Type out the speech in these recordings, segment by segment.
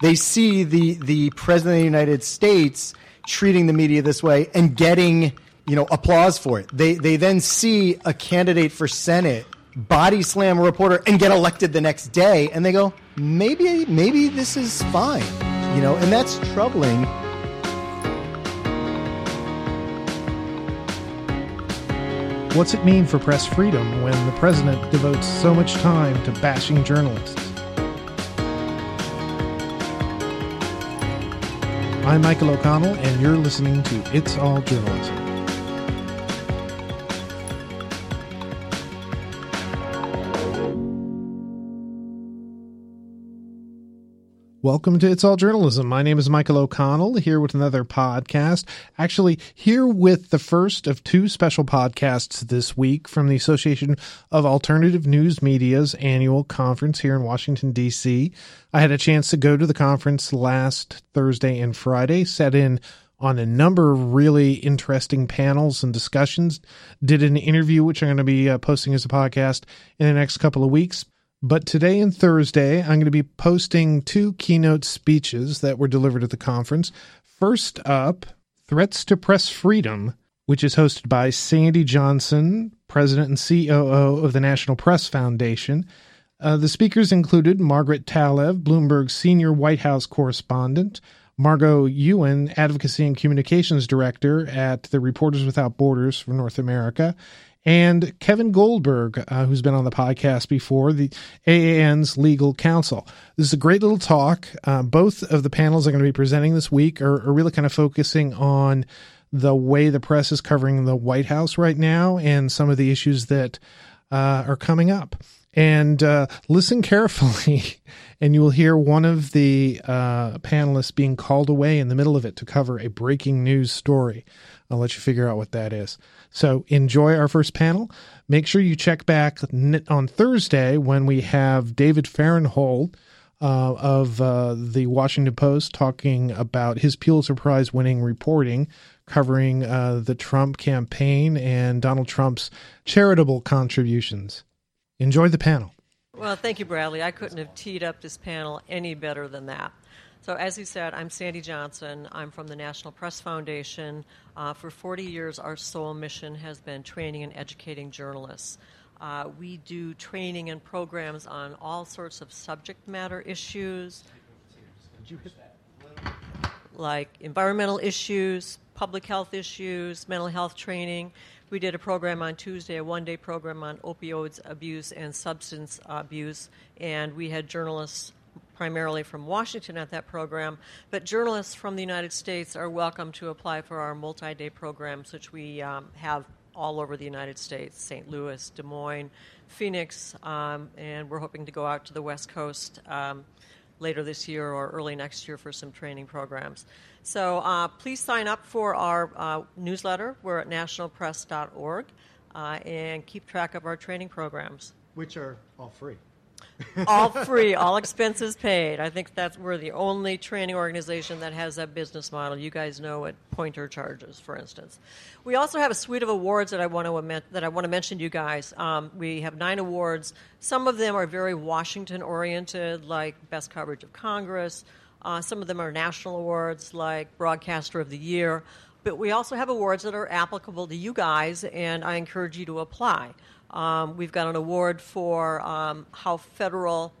they see the the president of the United States treating the media this way and getting you know applause for it. They they then see a candidate for Senate body slam a reporter and get elected the next day, and they go, maybe maybe this is fine, you know, and that's troubling. What's it mean for press freedom when the president devotes so much time to bashing journalists? I'm Michael O'Connell, and you're listening to It's All Journalism. Welcome to It's All Journalism. My name is Michael O'Connell, here with another podcast. Actually, here with the first of two special podcasts this week from the Association of Alternative Newsmedia's annual conference here in Washington, D.C. I had a chance to go to the conference last Thursday and Friday, set in on a number of really interesting panels and discussions. Did an interview, which I'm going to be uh, posting as a podcast in the next couple of weeks. But today and Thursday, I'm going to be posting two keynote speeches that were delivered at the conference. First up, Threats to Press Freedom, which is hosted by Sandy Johnson, President and COO of the National Press Foundation. Uh, the speakers included Margaret Talev, Bloomberg's senior White House correspondent, Margaux Ewen, Advocacy and Communications Director at the Reporters Without Borders for North America, and Kevin Goldberg, uh, who's been on the podcast before, the AAN's legal counsel. This is a great little talk. Uh, both of the panels I'm going to be presenting this week are, are really kind of focusing on the way the press is covering the White House right now and some of the issues that uh, are coming up. And uh, listen carefully, and you will hear one of the uh, panelists being called away in the middle of it to cover a breaking news story. I'll let you figure out what that is. So enjoy our first panel. Make sure you check back on Thursday when we have David Fahrenthold uh, of uh, the Washington Post talking about his Pulitzer Prize winning reporting covering uh, the Trump campaign and Donald Trump's charitable contributions. Enjoy the panel. Well, thank you, Bradley. I couldn't have teed up this panel any better than that. So, as you said, I'm Sandy Johnson. I'm from the National Press Foundation. Uh, for 40 years, our sole mission has been training and educating journalists. Uh, we do training and programs on all sorts of subject matter issues, like environmental issues, public health issues, mental health training. We did a program on Tuesday, a one day program on opioids abuse and substance abuse, and we had journalists primarily from Washington at that program, but journalists from the United States are welcome to apply for our multi day programs, which we um, have all over the United States St. Louis, Des Moines, Phoenix, um, and we're hoping to go out to the West Coast um, later this year or early next year for some training programs. So uh, please sign up for our uh, newsletter. We're at nationalpress.org uh, and keep track of our training programs. Which are all free all free, all expenses paid. I think that's we're the only training organization that has that business model. You guys know what Poynter charges, for instance. We also have a suite of awards that I want to that I want to mention to you guys. Um, we have nine awards. Some of them are very Washington oriented, like Best Coverage of Congress. Uh, some of them are national awards, like Broadcaster of the Year. But we also have awards that are applicable to you guys, and I encourage you to apply. Um, we've got an award for um, how federal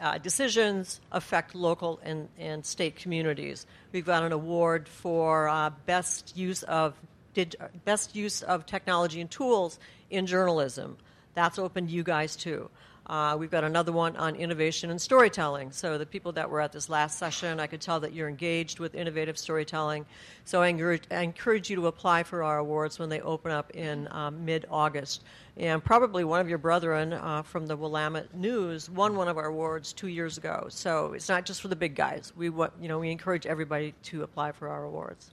uh, decisions affect local and, and state communities. We've got an award for uh, best use of dig- best use of technology and tools in journalism. That's open to you guys too. Uh, we've got another one on innovation and storytelling. So, the people that were at this last session, I could tell that you're engaged with innovative storytelling. So, I encourage, I encourage you to apply for our awards when they open up in um, mid August. And probably one of your brethren uh, from the Willamette News won one of our awards two years ago. So, it's not just for the big guys. We, you know, we encourage everybody to apply for our awards.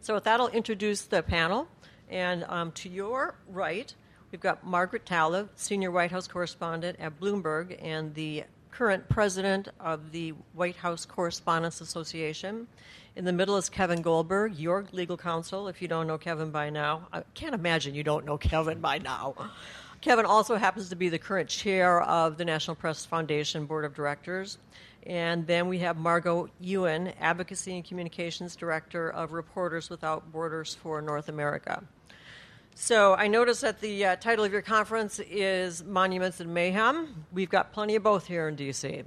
So, with that, I'll introduce the panel. And um, to your right, We've got Margaret Talev, senior White House correspondent at Bloomberg and the current president of the White House Correspondents Association. In the middle is Kevin Goldberg, your legal counsel. If you don't know Kevin by now, I can't imagine you don't know Kevin by now. Kevin also happens to be the current chair of the National Press Foundation Board of Directors. And then we have Margaux Ewen, Advocacy and Communications Director of Reporters Without Borders for North America. So I notice that the uh, title of your conference is Monuments and Mayhem. We've got plenty of both here in D.C.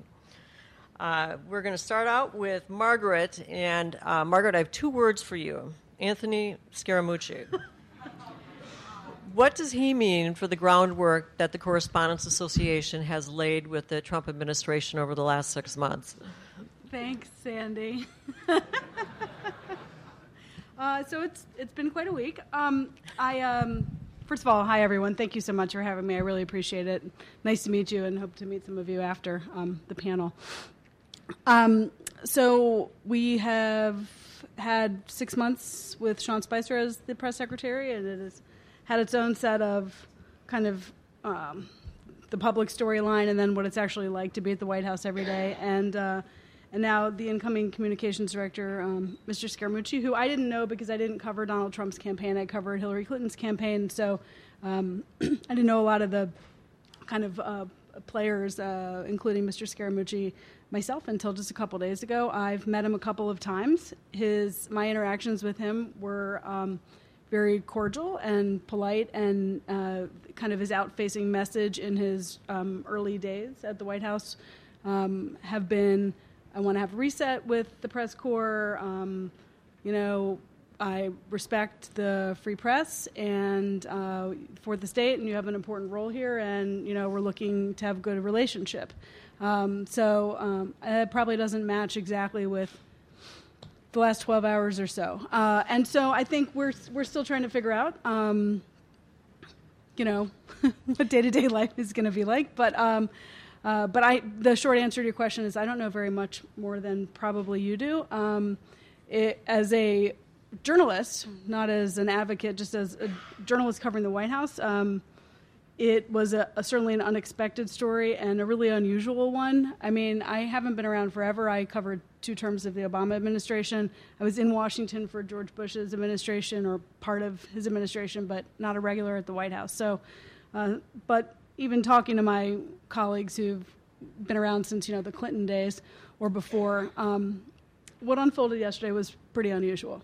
Uh, we're going to start out with Margaret. And uh, Margaret, I have two words for you Anthony Scaramucci. what does he mean for the groundwork that the Correspondents Association has laid with the Trump administration over the last six months? Thanks, Sandy. Uh, so it's it's been quite a week. Um, I um, first of all, hi everyone. Thank you so much for having me. I really appreciate it. Nice to meet you, and hope to meet some of you after um, the panel. Um, so we have had six months with Sean Spicer as the press secretary, and it has had its own set of kind of um, the public storyline, and then what it's actually like to be at the White House every day, and. Uh, and now the incoming communications director, um, Mr. Scaramucci, who I didn't know because I didn't cover Donald Trump's campaign. I covered Hillary Clinton's campaign, so um, I didn't know a lot of the kind of uh, players, uh, including Mr. Scaramucci myself, until just a couple days ago. I've met him a couple of times. His my interactions with him were. Um, very cordial and polite, and uh, kind of his out-facing message in his um, early days at the White House um, have been I want to have a reset with the press corps. Um, you know, I respect the free press and uh, for the state, and you have an important role here, and you know we're looking to have a good relationship. Um, so um, it probably doesn't match exactly with the last 12 hours or so, uh, and so I think we're we're still trying to figure out, um, you know, what day to day life is going to be like, but. Uh, but I, the short answer to your question is I don't know very much more than probably you do. Um, it, as a journalist, not as an advocate, just as a journalist covering the White House, um, it was a, a, certainly an unexpected story and a really unusual one. I mean, I haven't been around forever. I covered two terms of the Obama administration. I was in Washington for George Bush's administration or part of his administration, but not a regular at the White House. So, uh, but even talking to my colleagues who've been around since you know the Clinton days or before, um, what unfolded yesterday was pretty unusual.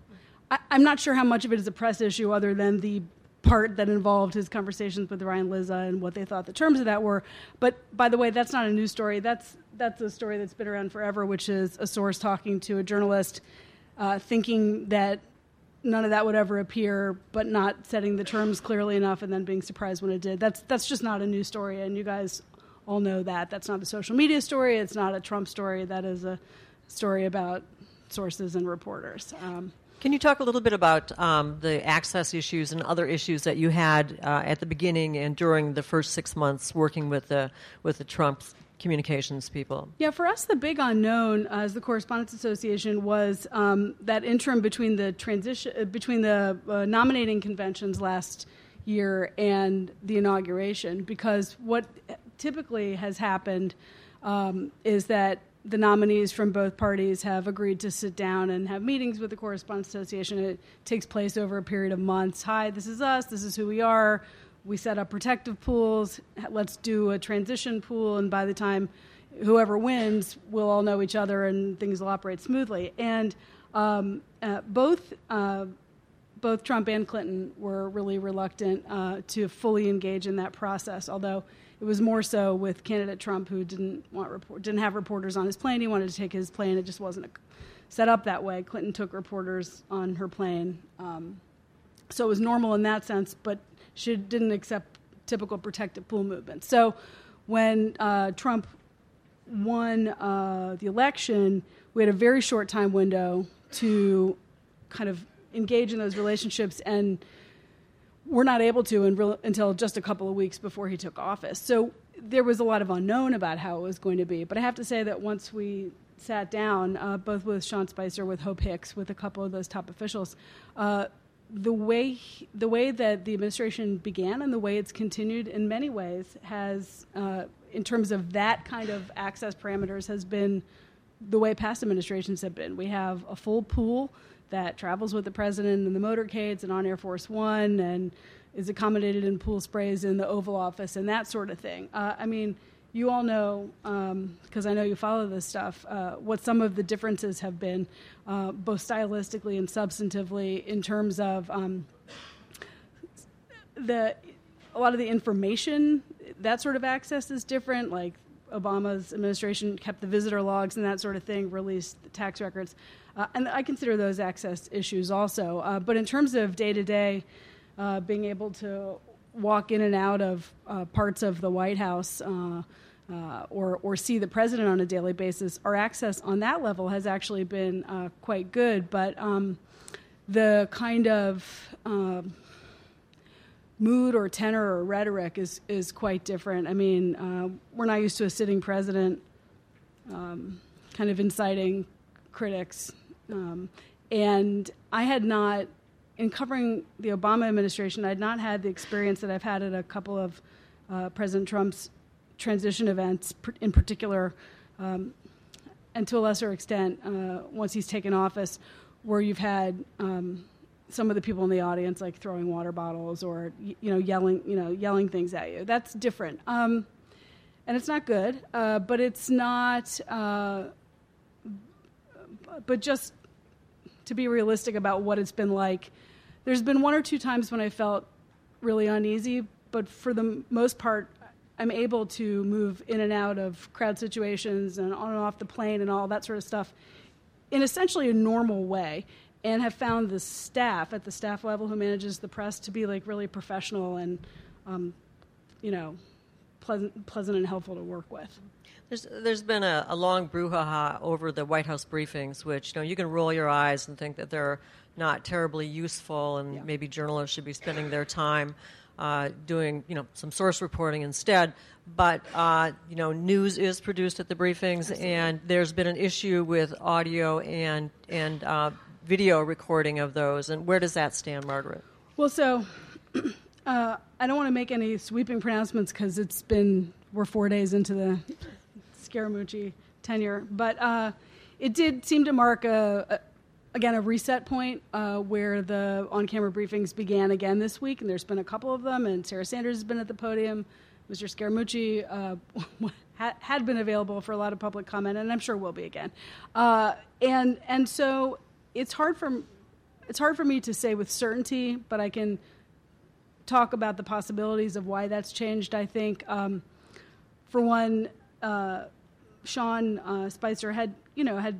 I, am not sure how much of it is a press issue, other than the part that involved his conversations with Ryan Lizza and what they thought the terms of that were. But by the way, that's not a news story. That's that's a story that's been around forever, which is a source talking to a journalist, uh, thinking that none of that would ever appear, but not setting the terms clearly enough and then being surprised when it did. That's that's just not a new story, and you guys all know that. That's not a social media story. It's not a Trump story. That is a story about sources and reporters. Um, can you talk a little bit about um, the access issues and other issues that you had uh, at the beginning and during the first six months working with the with the Trump communications people? Yeah, for us, the big unknown uh, as the Correspondents Association was um, that interim between the transition uh, between the uh, nominating conventions last year and the inauguration, because what typically has happened um, is that the nominees from both parties have agreed to sit down and have meetings with the Correspondents Association. It takes place over a period of months. Hi, this is us. This is who we are we set up protective pools. Let's do a transition pool, and by the time whoever wins, we'll all know each other and things will operate smoothly. And um, uh, both uh, both Trump and Clinton were really reluctant uh, to fully engage in that process. Although it was more so with candidate Trump, who didn't want report, didn't have reporters on his plane. He wanted to take his plane. It just wasn't set up that way. Clinton took reporters on her plane. Um, so it was normal in that sense, but she didn't accept typical protective pool movements. So when uh, Trump won uh, the election, we had a very short time window to kind of engage in those relationships and we're not able to re- until just a couple of weeks before he took office. So there was a lot of unknown about how it was going to be. But I have to say that once we sat down, uh, both with Sean Spicer, with Hope Hicks, with a couple of those top officials, uh, the way the way that the administration began and the way it's continued in many ways has, uh, in terms of that kind of access parameters, has been the way past administrations have been. We have a full pool that travels with the president in the motorcades and on Air Force One, and is accommodated in pool sprays in the Oval Office and that sort of thing. Uh, I mean, you all know, because um, I know you follow this stuff, uh, what some of the differences have been, uh, both stylistically and substantively, in terms of um, the a lot of the information that sort of access is different. Like Obama's administration kept the visitor logs and that sort of thing, released tax records, uh, and I consider those access issues also. Uh, but in terms of day to day, being able to walk in and out of uh, parts of the White House. Uh, uh, or, or see the president on a daily basis, our access on that level has actually been uh, quite good. But um, the kind of um, mood or tenor or rhetoric is, is quite different. I mean, uh, we're not used to a sitting president um, kind of inciting critics. Um, and I had not, in covering the Obama administration, I had not had the experience that I've had at a couple of uh, President Trump's transition events, in particular, um, and to a lesser extent, uh, once he's taken office, where you've had um, some of the people in the audience like throwing water bottles or you know yelling you know yelling things at you. That's different, um, and it's not good. Uh, but it's not. Uh, but just to be realistic about what it's been like, there's been one or two times when I felt really uneasy. But for the most part, I'm able to move in and out of crowd situations and on and off the plane and all that sort of stuff in essentially a normal way and have found the staff at the staff level who manages the press to be like really professional and um, you know pleasant, pleasant and helpful to work with. There's, there's been a, a, long brouhaha over the White House briefings, which you know you can roll your eyes and think that they're not terribly useful, and yeah. maybe journalists should be spending their time uh, doing you know some source reporting instead. But uh, you know, news is produced at the briefings, Absolutely. and there's been an issue with audio and and uh, video recording of those. And where does that stand, Margaret? Well, so uh, I don't want to make any sweeping pronouncements because it's been we're four days into the Scaramucci tenure, but uh, it did seem to mark a, a again a reset point uh, where the on-camera briefings began again this week, and there's been a couple of them, and Sarah Sanders has been at the podium. Mr. Scaramucci uh, had been available for a lot of public comment, and I'm sure will be again. Uh, and and so it's hard for it's hard for me to say with certainty, but I can talk about the possibilities of why that's changed. I think, um, for one, uh, Sean uh, Spicer had you know had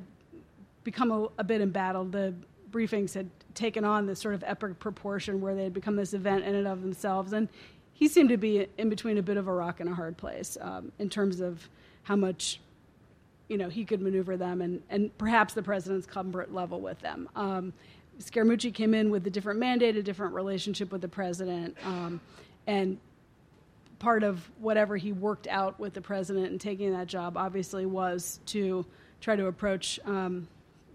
become a, a, bit embattled. The briefings had taken on this sort of epic proportion where they had become this event in and of themselves, and he seemed to be in between a bit of a rock and a hard place um, in terms of how much you know, he could maneuver them and, and perhaps the president's comfort level with them. Um, Scaramucci came in with a different mandate, a different relationship with the president, um, and part of whatever he worked out with the president and taking that job obviously was to try to approach um,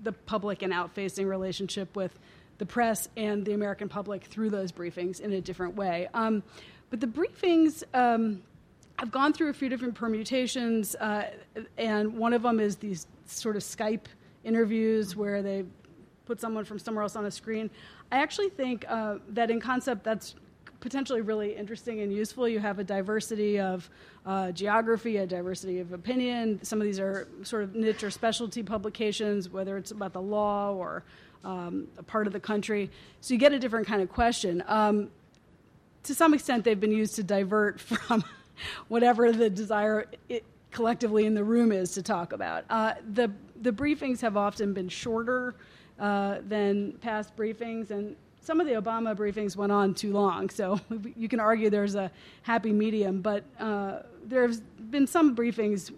the public and out-facing relationship with the press and the American public through those briefings in a different way. Um, but the briefings um, I've gone through a few different permutations, uh, and one of them is these sort of Skype interviews where they put someone from somewhere else on a screen. I actually think uh, that in concept that's potentially really interesting and useful. You have a diversity of uh, geography, a diversity of opinion. Some of these are sort of niche or specialty publications, whether it's about the law or um, a part of the country. So you get a different kind of question. Um, to some extent, they've been used to divert from whatever the desire it, collectively in the room is to talk about. Uh, the the briefings have often been shorter uh, than past briefings, and some of the Obama briefings went on too long. So you can argue there's a happy medium, but uh, there have been some briefings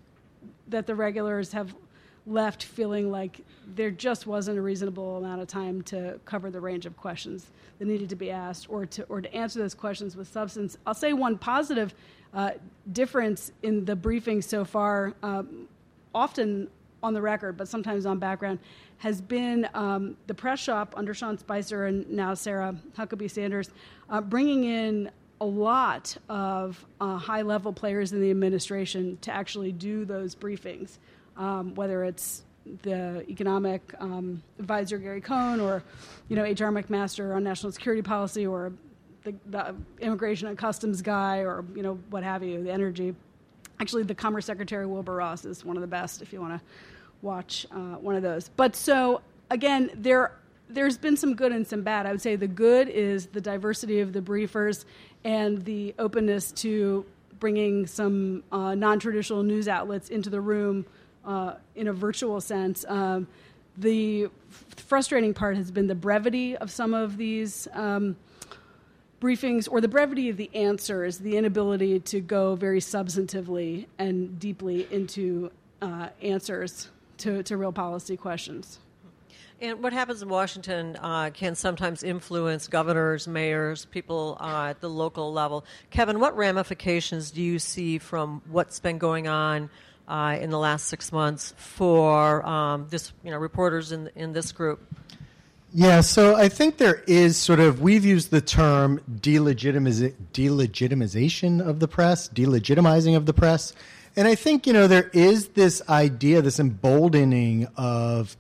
that the regulars have left feeling like there just wasn't a reasonable amount of time to cover the range of questions that needed to be asked or to or to answer those questions with substance. I'll say one positive uh, difference in the briefing so far, um, often on the record, but sometimes on background, has been um, the press shop under Sean Spicer and now Sarah Huckabee Sanders, uh, bringing in a lot of uh, high level players in the administration to actually do those briefings, um, whether it's the economic um, advisor Gary Cohn or, you know, H.R. McMaster on national security policy or the, the immigration and customs guy or you know what have you, the energy. Actually, the Commerce Secretary Wilbur Ross is one of the best if you want to watch uh, one of those. But so again, there there's been some good and some bad. I would say the good is the diversity of the briefers and the openness to bringing some uh, non-traditional news outlets into the room uh, in a virtual sense. Um, the frustrating part has been the brevity of some of these um, briefings or the brevity of the answers, the inability to go very substantively and deeply into uh, answers to, to real policy questions. And what happens in Washington uh, can sometimes influence governors, mayors, people uh, at the local level. Kevin, what ramifications do you see from what's been going on uh, in the last six months for um, this, you know, reporters in in this group? Yeah, so I think there is sort of we've used the term delegitimiza- delegitimization of the press, delegitimizing of the press. And I think, you know, there is this idea, this emboldening of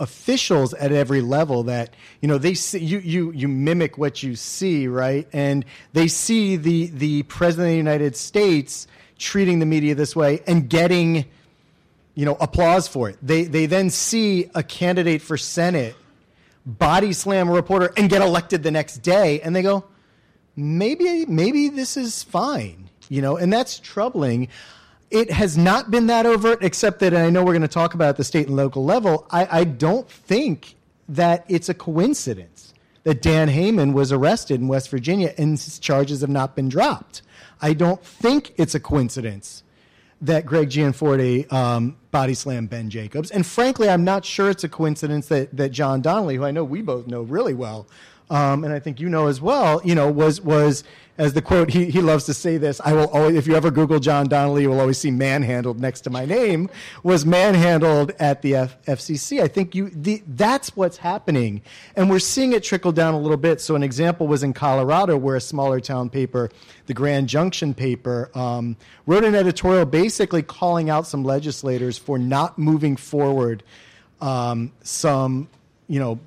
officials at every level that you know they see you you you mimic what you see right? And they see the the president of the United States treating the media this way and getting you know applause for it. They they then see a candidate for senate body slam a reporter and get elected the next day and they go maybe maybe this is fine you know? And that's troubling it has not been that overt, except that I know we're going to talk about the state and local level. I, I don't think that it's a coincidence that Dan Heyman was arrested in West Virginia and his charges have not been dropped. I don't think it's a coincidence that Greg Gianforte um, body slammed Ben Jacobs. And frankly, I'm not sure it's a coincidence that, that John Donnelly, who I know we both know really well, um, and I think you know as well, you know, was was as the quote he, he loves to say this. I will always, if you ever Google John Donnelly, you will always see manhandled next to my name. Was manhandled at the F- FCC. I think you the, that's what's happening, and we're seeing it trickle down a little bit. So an example was in Colorado, where a smaller town paper, the Grand Junction paper, um, wrote an editorial basically calling out some legislators for not moving forward um, some you know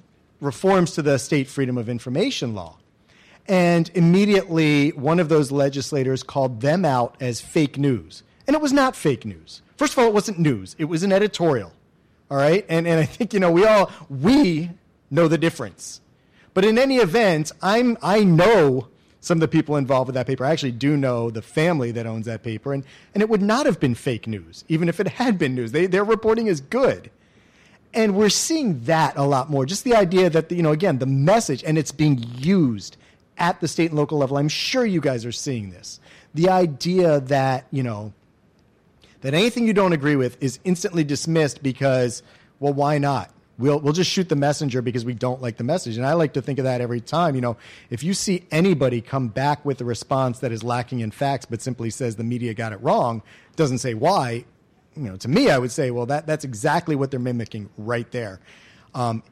reforms to the state freedom of information law. And immediately, one of those legislators called them out as fake news. And it was not fake news. First of all, it wasn't news, it was an editorial. All right? And, and I think, you know, we all, we know the difference. But in any event, I'm, I know some of the people involved with that paper. I actually do know the family that owns that paper. And, and it would not have been fake news, even if it had been news. They, their reporting is good and we're seeing that a lot more. Just the idea that you know, again, the message and it's being used at the state and local level. I'm sure you guys are seeing this. The idea that you know that anything you don't agree with is instantly dismissed because, well, why not? We'll, we'll just shoot the messenger because we don't like the message. And I like to think of that every time. You know, if you see anybody come back with a response that is lacking in facts but simply says the media got it wrong, doesn't say why, you know, to me, I would say, well, that, that's exactly what they're mimicking right there. Um,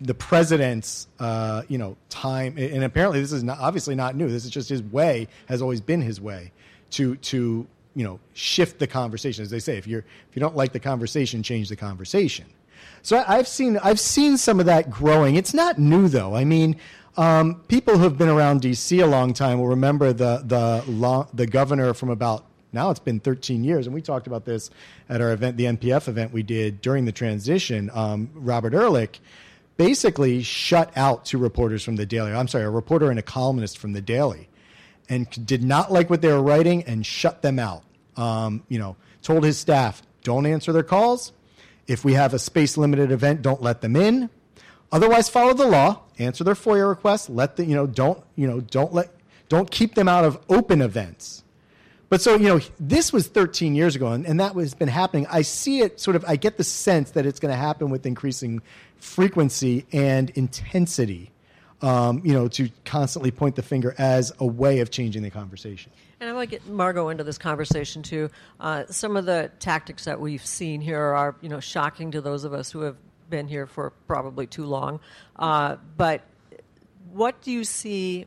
the president's, uh, you know, time, and apparently this is not, obviously not new. This is just his way, has always been his way to, to, you know, shift the conversation. As they say, if you're, if you don't like the conversation, change the conversation. So I've seen, I've seen some of that growing. It's not new though. I mean, um, people who have been around D.C. a long time will remember the, the, the governor from about now it's been 13 years, and we talked about this at our event, the NPF event we did during the transition. Um, Robert Ehrlich basically shut out two reporters from the Daily. I'm sorry, a reporter and a columnist from the Daily, and did not like what they were writing and shut them out. Um, you know, told his staff, don't answer their calls. If we have a space limited event, don't let them in. Otherwise, follow the law. Answer their FOIA requests. Let the you know don't you know don't let don't keep them out of open events. But so, you know, this was 13 years ago, and, and that has been happening. I see it sort of, I get the sense that it's going to happen with increasing frequency and intensity, um, you know, to constantly point the finger as a way of changing the conversation. And I want to get Margaux into this conversation too. Uh, some of the tactics that we've seen here are, you know, shocking to those of us who have been here for probably too long. Uh, but what do you see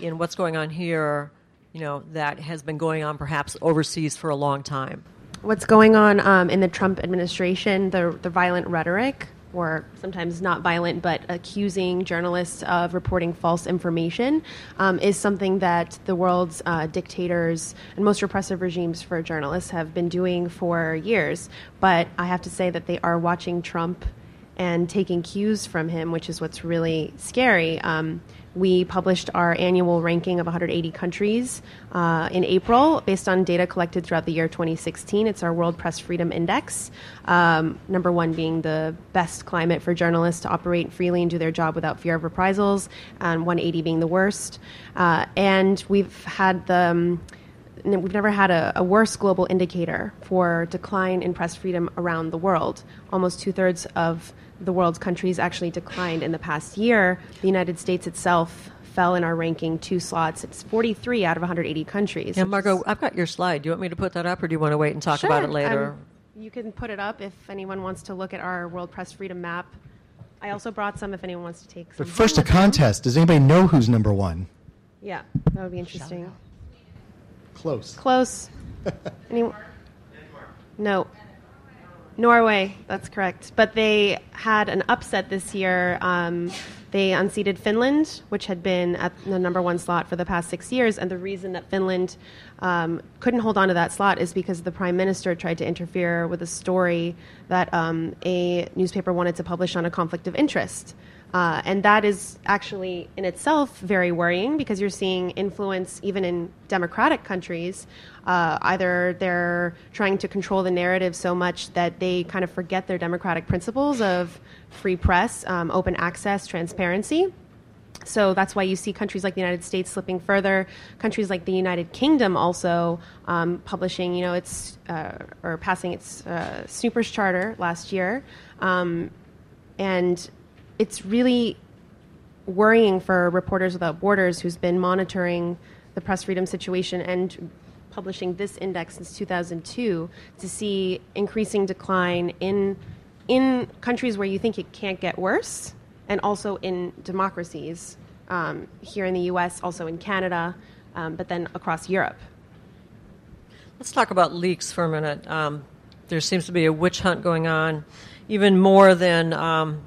in what's going on here you know, that has been going on perhaps overseas for a long time. What's going on um, in the Trump administration, the, the violent rhetoric or sometimes not violent, but accusing journalists of reporting false information um, is something that the world's uh, dictators and most repressive regimes for journalists have been doing for years. But I have to say that they are watching Trump and taking cues from him, which is what's really scary. Um, we published our annual ranking of 180 countries uh, in April based on data collected throughout the year 2016. It's our World Press Freedom Index. Um, number one being the best climate for journalists to operate freely and do their job without fear of reprisals, and 180 being the worst. Uh, and we've had the um, we've never had a, a, worse global indicator for decline in press freedom around the world. Almost two thirds of the world's countries actually declined in the past year. The United States itself fell in our ranking two slots. It's 43 out of 180 countries. Yeah, Margaux, I've got your slide. Do you want me to put that up, or do you want to wait and talk sure. about it later? Um, you can put it up if anyone wants to look at our World Press Freedom map. I also brought some if anyone wants to take some. But first, a contest. Does anybody know who's number one? Yeah, that would be interesting. Close. Close. Any? No. Norway, that's correct. But they had an upset this year. Um, they unseated Finland, which had been at the number one slot for the past six years. And the reason that Finland um, couldn't hold on to that slot is because the prime minister tried to interfere with a story that um, a newspaper wanted to publish on a conflict of interest. Uh, and that is actually in itself very worrying because you're seeing influence even in democratic countries. Uh, either they're trying to control the narrative so much that they kind of forget their democratic principles of free press, um, open access, transparency. So that's why you see countries like the United States slipping further. Countries like the United Kingdom also um, publishing, you know, its uh, or passing its uh, Snoopers Charter last year, um, and it's really worrying for Reporters Without Borders, who's been monitoring the press freedom situation and publishing this index since 2002, to see increasing decline in in countries where you think it can't get worse, and also in democracies um, here in the U.S., also in Canada, um, but then across Europe. Let's talk about leaks for a minute. Um, there seems to be a witch hunt going on, even more than um,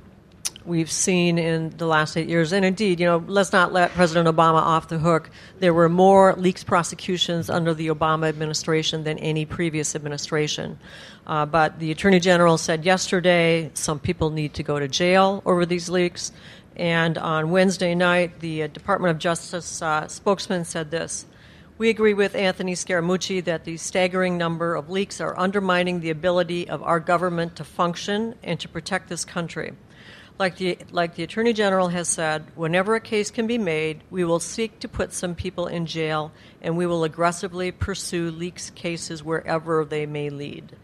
we've seen in the last eight years. And indeed, you know, let's not let President Obama off the hook. There were more leaks prosecutions under the Obama administration than any previous administration. Uh, but the Attorney General said yesterday some people need to go to jail over these leaks. And on Wednesday night, the uh, Department of Justice uh, spokesman said this. We agree with Anthony Scaramucci that the staggering number of leaks are undermining the ability of our government to function and to protect this country. Like the, like the Attorney General has said, whenever a case can be made, we will seek to put some people in jail and we will aggressively pursue leaks cases wherever they may lead.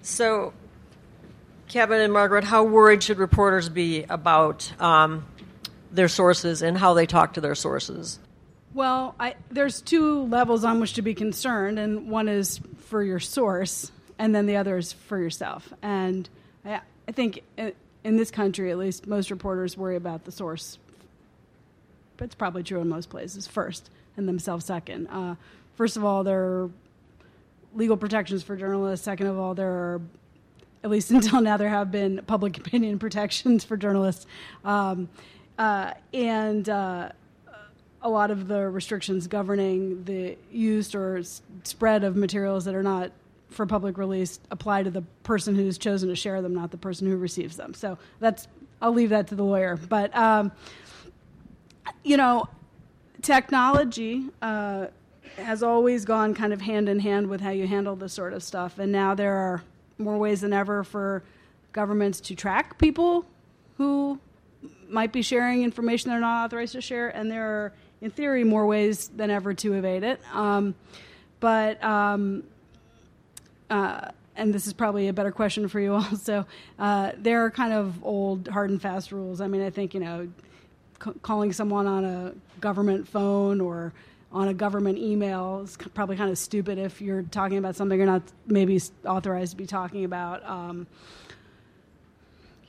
So, Kevin and Margaret, how worried should reporters be about um, their sources and how they talk to their sources? Well, I, there's two levels on which to be concerned, and one is for your source, and then the other is for yourself. And I, I think uh, in this country, at least, most reporters worry about the source. But it's probably true in most places first, and themselves second. Uh, first of all, there are legal protections for journalists. Second of all, there are, at least until now, there have been public opinion protections for journalists, um, uh, and. Uh, a lot of the restrictions governing the use or s- spread of materials that are not for public release apply to the person who's chosen to share them, not the person who receives them. So that's I'll leave that to the lawyer. But um, you know, technology uh, has always gone kind of hand in hand with how you handle this sort of stuff, and now there are more ways than ever for governments to track people who might be sharing information they're not authorized to share, and there are, in theory, more ways than ever to evade it. Um, but um, uh, and this is probably a better question for you also. Uh, there are kind of old, hard and fast rules. I mean, I think you know, c- calling someone on a government phone or on a government email is probably kind of stupid if you're talking about something you're not maybe authorized to be talking about. Um,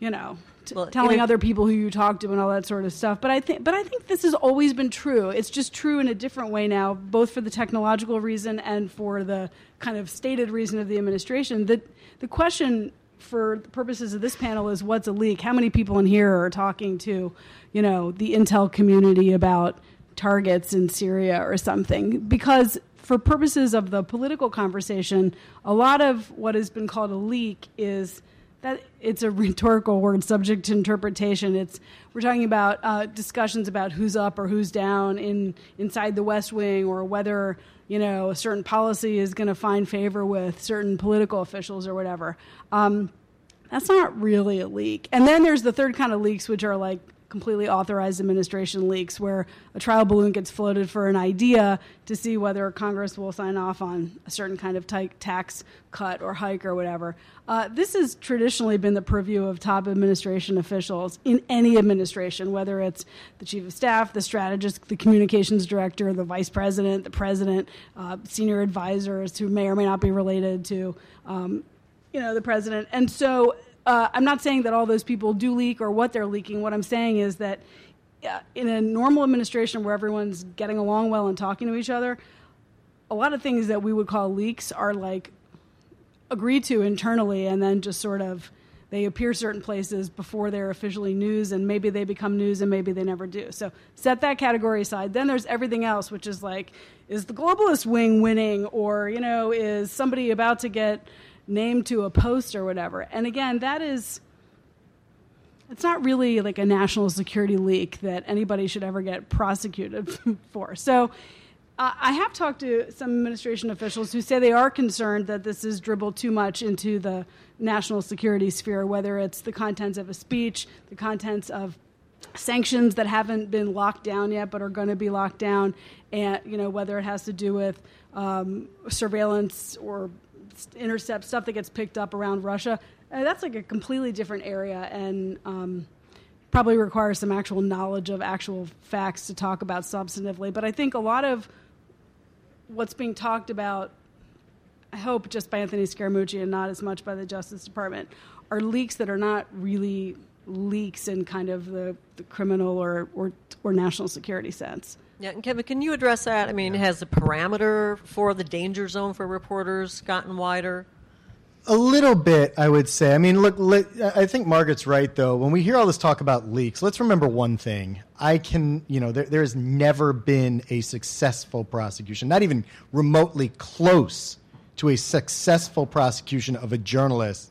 you know, t- well, telling other people who you talk to and all that sort of stuff. But I think, but I think this has always been true. It's just true in a different way now, both for the technological reason and for the kind of stated reason of the administration. That the question for the purposes of this panel is what's a leak? How many people in here are talking to, you know, the intel community about targets in Syria or something? Because for purposes of the political conversation, a lot of what has been called a leak is that it's a rhetorical word subject to interpretation. It's we're talking about uh, discussions about who's up or who's down in inside the West Wing, or whether you know a certain policy is going to find favor with certain political officials or whatever. Um, that's not really a leak. And then there's the third kind of leaks, which are like completely authorized administration leaks where a trial balloon gets floated for an idea to see whether Congress will sign off on a certain kind of t- tax cut or hike or whatever. Uh, this has traditionally been the purview of top administration officials in any administration, whether it's the chief of staff, the strategist, the communications director, the vice president, the president, uh, senior advisors who may or may not be related to, um, you know, the president. And so uh, I'm not saying that all those people do leak or what they're leaking. What I'm saying is that uh, in a normal administration where everyone's getting along well and talking to each other, a lot of things that we would call leaks are like agreed to internally and then just sort of they appear certain places before they're officially news and maybe they become news and maybe they never do. So set that category aside. Then there's everything else which is like is the globalist wing winning or you know is somebody about to get named to a post or whatever. And again, that is it's not really like a national security leak that anybody should ever get prosecuted for. So uh, I have talked to some administration officials who say they are concerned that this is dribbled too much into the national security sphere, whether it's the contents of a speech, the contents of sanctions that haven't been locked down yet but are going to be locked down, and you know whether it has to do with um, surveillance or intercept stuff that gets picked up around Russia. Uh, that's like a completely different area and um, probably requires some actual knowledge of actual facts to talk about substantively. But I think a lot of what's being talked about, I hope just by Anthony Scaramucci and not as much by the Justice Department, are leaks that are not really leaks in kind of the, the criminal or, or, or national security sense. Yeah, and Kevin, can you address that? I mean, has the parameter for the danger zone for reporters gotten wider? A little bit, I would say. I mean, look, I think Margaret's right, though. When we hear all this talk about leaks, let's remember one thing. I can, you know, there, there has never been a successful prosecution, not even remotely close to a successful prosecution of a journalist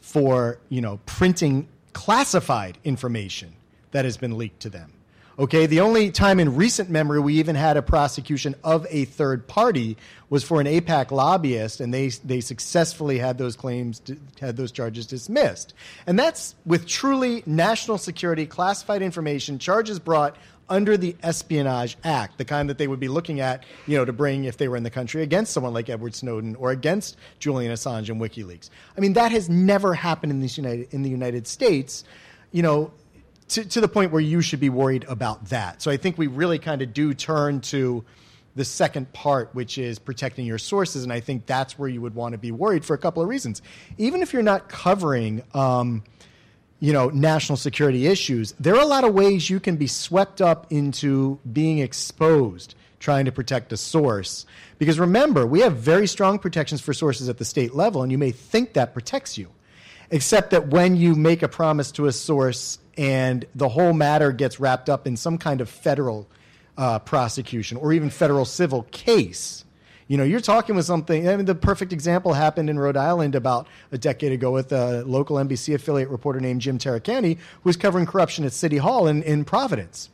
for, you know, printing classified information that has been leaked to them. Okay, the only time in recent memory we even had a prosecution of a third party was for an AIPAC lobbyist, and they they successfully had those claims had those charges dismissed. And that's with truly national security classified information charges brought under the Espionage Act, the kind that they would be looking at, you know, to bring if they were in the country against someone like Edward Snowden or against Julian Assange and WikiLeaks. I mean, that has never happened in the United in the United States. You know, to, to the point where you should be worried about that. So I think we really kind of do turn to the second part, which is protecting your sources. And I think that's where you would want to be worried for a couple of reasons. Even if you're not covering, um, you know, national security issues, there are a lot of ways you can be swept up into being exposed trying to protect a source. Because remember, we have very strong protections for sources at the state level, and you may think that protects you. Except that when you make a promise to a source and the whole matter gets wrapped up in some kind of federal uh, prosecution or even federal civil case. You know, you're talking with something. I mean, the perfect example happened in Rhode Island about a decade ago with a local NBC affiliate reporter named Jim Taricani, who was covering corruption at City Hall in, in Providence.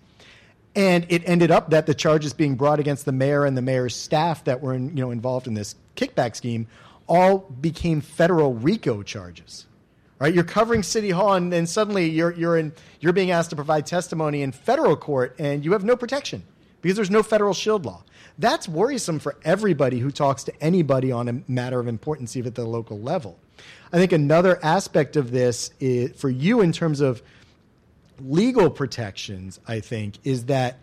And it ended up that the charges being brought against the mayor and the mayor's staff that were in, you know, involved in this kickback scheme all became federal RICO charges right? You're covering City Hall, and then suddenly you're you're in you're being asked to provide testimony in federal court, and you have no protection because there's no federal shield law. That's worrisome for everybody who talks to anybody on a matter of importance, even at the local level. I think another aspect of this is, for you in terms of legal protections, I think, is that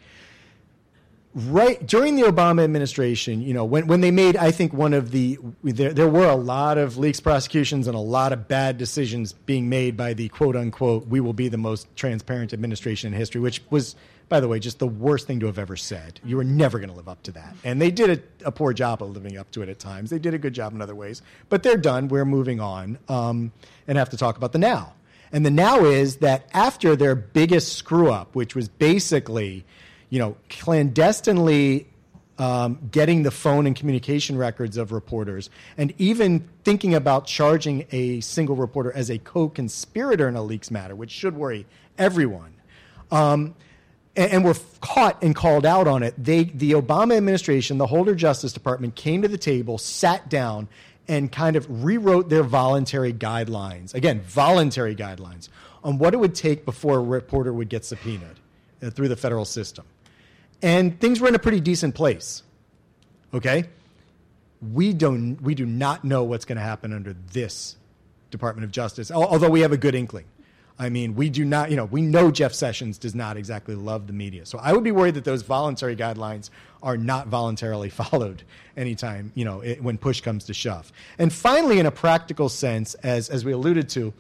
right during the Obama administration, you know, when, when they made, I think one of the there, there were a lot of leaks prosecutions and a lot of bad decisions being made by the quote unquote we will be the most transparent administration in history, which was, by the way, just the worst thing to have ever said. You were never going to live up to that, and they did a, a, poor job of living up to it at times. They did a good job in other ways, but they're done. We're moving on, um, and have to talk about the now. And the now is that after their biggest screw up, which was basically you know, clandestinely um, getting the phone and communication records of reporters, and even thinking about charging a single reporter as a co-conspirator in a leaks matter, which should worry everyone. Um, and, and, were caught and called out on it. They, the Obama administration, the Holder Justice Department, came to the table, sat down, and kind of rewrote their voluntary guidelines. Again, voluntary guidelines on what it would take before a reporter would get subpoenaed uh, through the federal system and things were in a pretty decent place. Okay? We don't we do not know what's going to happen under this Department of Justice, although we have a good inkling. I mean, we do not, you know, we know Jeff Sessions does not exactly love the media. So I would be worried that those voluntary guidelines are not voluntarily followed anytime, you know, it, when push comes to shove. And finally, in a practical sense, as, as we alluded to,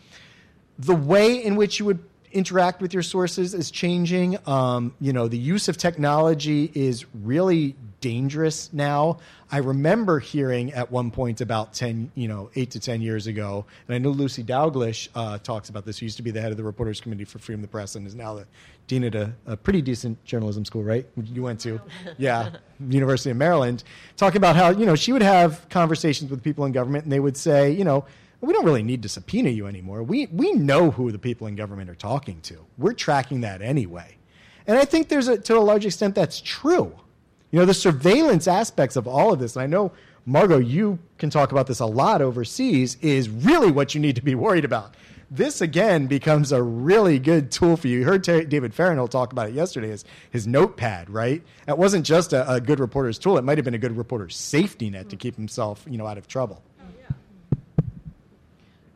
the way in which you would interact with your sources is changing. Um, you know, the use of technology is really dangerous now. I remember hearing at one point about 10, you know, eight to 10 years ago, and I know Lucy Dalglish uh, talks about this, who used to be the head of the Reporters Committee for Freedom of the Press and is now the dean at a, a pretty decent journalism school, right? You went to, yeah, University of Maryland, talking about how, you know, she would have conversations with people in government and they would say, you know, we don't really need to subpoena you anymore. We, we know who the people in government are talking to. We're tracking that anyway. And I think there's a, to a large extent that's true. You know, the surveillance aspects of all of this, and I know, Margaux, you can talk about this a lot overseas, is really what you need to be worried about. This, again, becomes a really good tool for you. You heard David Fahrenthold talk about it yesterday, his, his notepad, right? That wasn't just a, a good reporter's tool. It might have been a good reporter's safety net to keep himself, you know, out of trouble.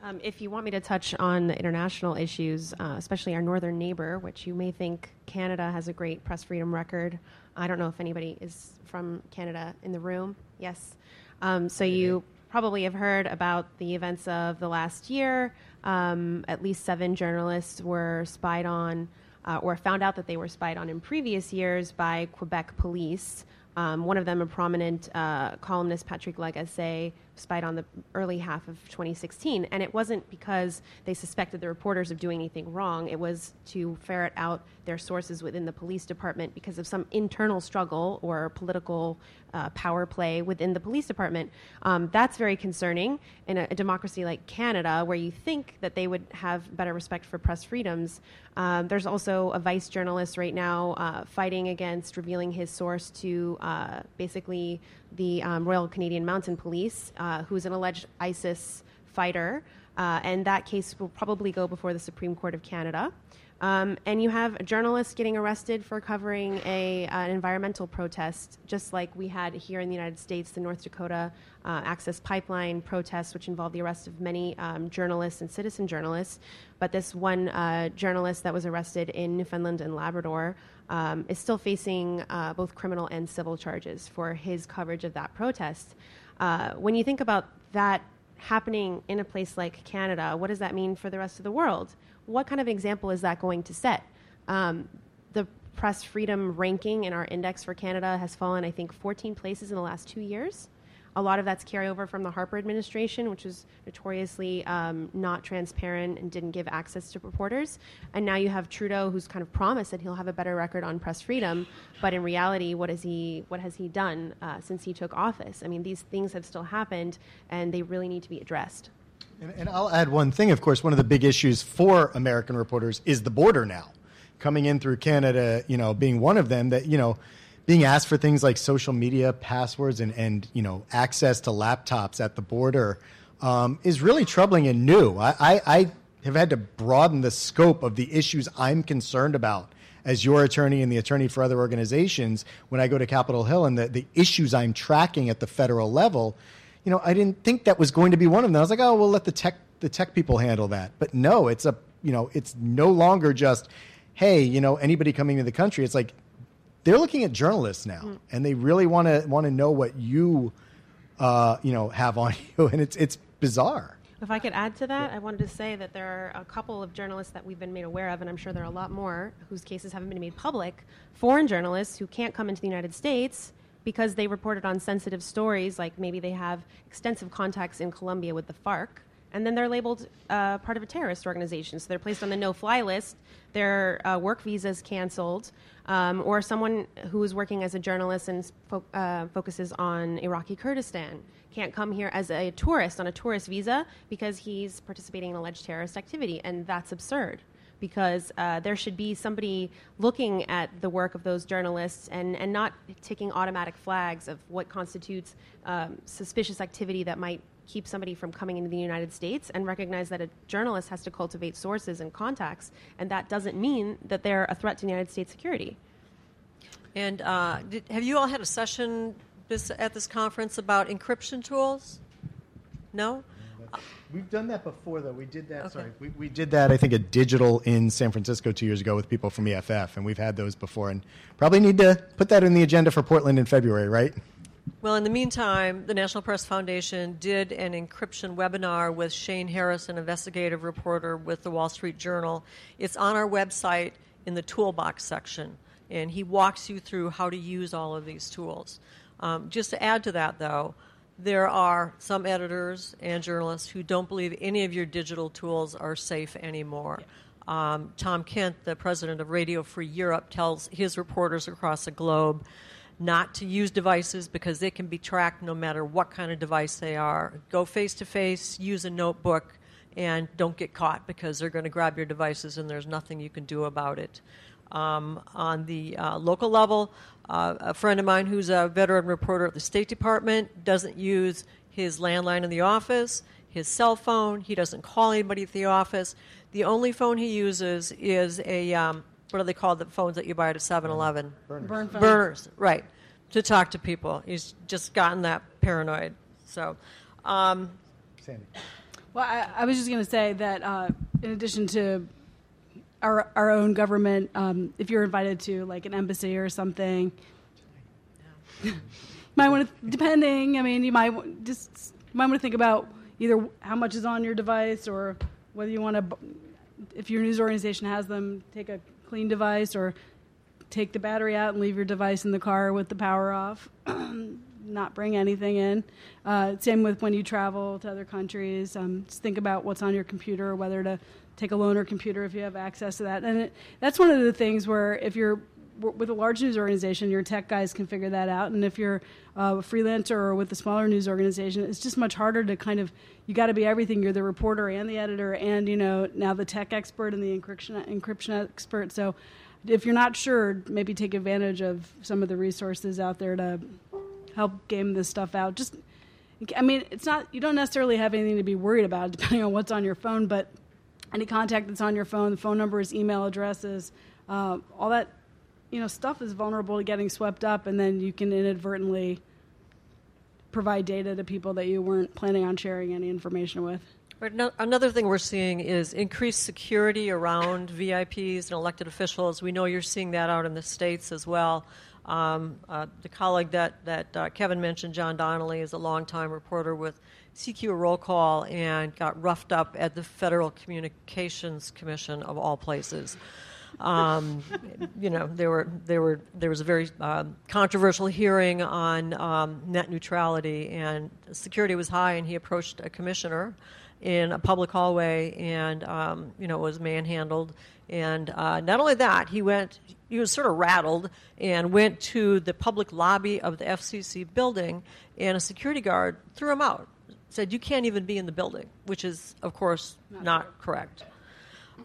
Um, if you want me to touch on international issues, uh, especially our northern neighbor, which you may think Canada has a great press freedom record. I don't know if anybody is from Canada in the room. Yes. Um, so you probably have heard about the events of the last year. Um, at least seven journalists were spied on uh, or found out that they were spied on in previous years by Quebec police. Um, one of them, a prominent uh, columnist, Patrick Lagacé, spied on the early half of 2016. And it wasn't because they suspected the reporters of doing anything wrong, it was to ferret out their sources within the police department because of some internal struggle or political uh, power play within the police department. Um, that's very concerning in a, a, democracy like Canada, where you think that they would have better respect for press freedoms. Um, there's also a vice journalist right now uh, fighting against revealing his source to uh, basically the um, Royal Canadian Mounted Police, uh, who is an alleged ISIS fighter. Uh, and that case will probably go before the Supreme Court of Canada. Um, and you have journalists getting arrested for covering a, uh, an environmental protest, just like we had here in the United States, the North Dakota uh, Access Pipeline protest, which involved the arrest of many um, journalists and citizen journalists. But this one uh, journalist that was arrested in Newfoundland and Labrador um, is still facing uh, both criminal and civil charges for his coverage of that protest. Uh, when you think about that happening in a place like Canada, what does that mean for the rest of the world? What kind of example is that going to set? Um, the press freedom ranking in our index for Canada has fallen, I think, 14 places in the last two years. A lot of that's carryover from the Harper administration, which was notoriously um, not transparent and didn't give access to reporters. And now you have Trudeau, who's kind of promised that he'll have a better record on press freedom, but in reality, what has he what has he done uh, since he took office? I mean, these things have still happened, and they really need to be addressed. And, and, I'll add one thing. Of course, one of the big issues for American reporters is the border now, coming in through Canada. You know, being one of them. That you know, being asked for things like social media passwords and and you know access to laptops at the border um, is really troubling and new. I, I, I have had to broaden the scope of the issues I'm concerned about as your attorney and the attorney for other organizations when I go to Capitol Hill and the, the issues I'm tracking at the federal level you know, I didn't think that was going to be one of them. I was like, oh, we'll let the tech the tech people handle that. But no, it's a you know, it's no longer just, hey, you know, anybody coming to the country. It's like they're looking at journalists now, Mm. and they really want to want to know what you, uh, you know, have on you, and it's it's bizarre. If I could add to that, I wanted to say that there are a couple of journalists that we've been made aware of, and I'm sure there are a lot more whose cases haven't been made public. Foreign journalists who can't come into the United States because they reported on sensitive stories, like maybe they have extensive contacts in Colombia with the FARC, and then they're labeled uh, part of a terrorist organization. So they're placed on the no-fly list. Their uh, work visas canceled, um, or someone who is working as a journalist and fo- uh, focuses on Iraqi Kurdistan can't come here as a tourist on a tourist visa because he's participating in alleged terrorist activity, and that's absurd. Because uh, there should be somebody looking at the work of those journalists and, and not taking automatic flags of what constitutes um, suspicious activity that might keep somebody from coming into the United States and recognize that a journalist has to cultivate sources and contacts, and that doesn't mean that they're a threat to the United States security. And uh, did, have you all had a session this, at this conference about encryption tools? No? We've done that before, though. We did that. Okay. Sorry, we, we did that. I think at Digital in San Francisco two years ago with people from EFF, and we've had those before, and probably need to put that in the agenda for Portland in February, right? Well, in the meantime, the National Press Foundation did an encryption webinar with Shane Harris, an investigative reporter with the Wall Street Journal. It's on our website in the toolbox section, and he walks you through how to use all of these tools. Um, just to add to that, though, there are some editors and journalists who don't believe any of your digital tools are safe anymore. Um, Tom Kent, the president of Radio Free Europe, tells his reporters across the globe not to use devices because they can be tracked no matter what kind of device they are. Go face to face, use a notebook, and don't get caught because they're going to grab your devices and there's nothing you can do about it. Um, on the uh, local level, uh, a friend of mine who's a veteran reporter at the State Department doesn't use his landline in the office, his cell phone. He doesn't call anybody at the office. The only phone he uses is a um, what are they called? the phones that you buy at a 7-Eleven? Burn phones. Burners, right? To talk to people. He's just gotten that paranoid. So, um, Sandy. Well, I, I was just going to say that uh, in addition to our our own government, um, if you're invited to like an embassy or something, might want to. Depending, I mean, you might just might want to think about either how much is on your device or whether you want to. If your news organization has them, take a clean device or take the battery out and leave your device in the car with the power off. Not bring anything in. Uh, same with when you travel to other countries. Um, just think about what's on your computer, whether to take a loaner computer if you have access to that. And it, that's one of the things where if you're with a large news organization, your tech guys can figure that out. And if you're uh, a freelancer or with a smaller news organization, it's just much harder to kind of you got to be everything. You're the reporter and the editor, and you know now the tech expert and the encryption encryption expert. So if you're not sure, maybe take advantage of some of the resources out there to help game this stuff out. Just, I mean, it's not you don't necessarily have anything to be worried about depending on what's on your phone, but any contact that's on your phone, the phone numbers, email addresses, uh, all that, you know, stuff is vulnerable to getting swept up, and then you can inadvertently provide data to people that you weren't planning on sharing any information with. No- Another thing we're seeing is increased security around VIPs and elected officials. We know you're seeing that out in the states as well. Um, uh, the colleague that, that uh, Kevin mentioned, John Donnelly, is a longtime reporter with CQ a Roll Call and got roughed up at the Federal Communications Commission of all places. Um, you know, there were there were there was a very um, controversial hearing on um, net neutrality, and security was high, and he approached a commissioner in a public hallway, and um, you know was manhandled. And uh, not only that, he went. He was sort of rattled and went to the public lobby of the FCC building, and a security guard threw him out. Said, "You can't even be in the building," which is, of course, not correct.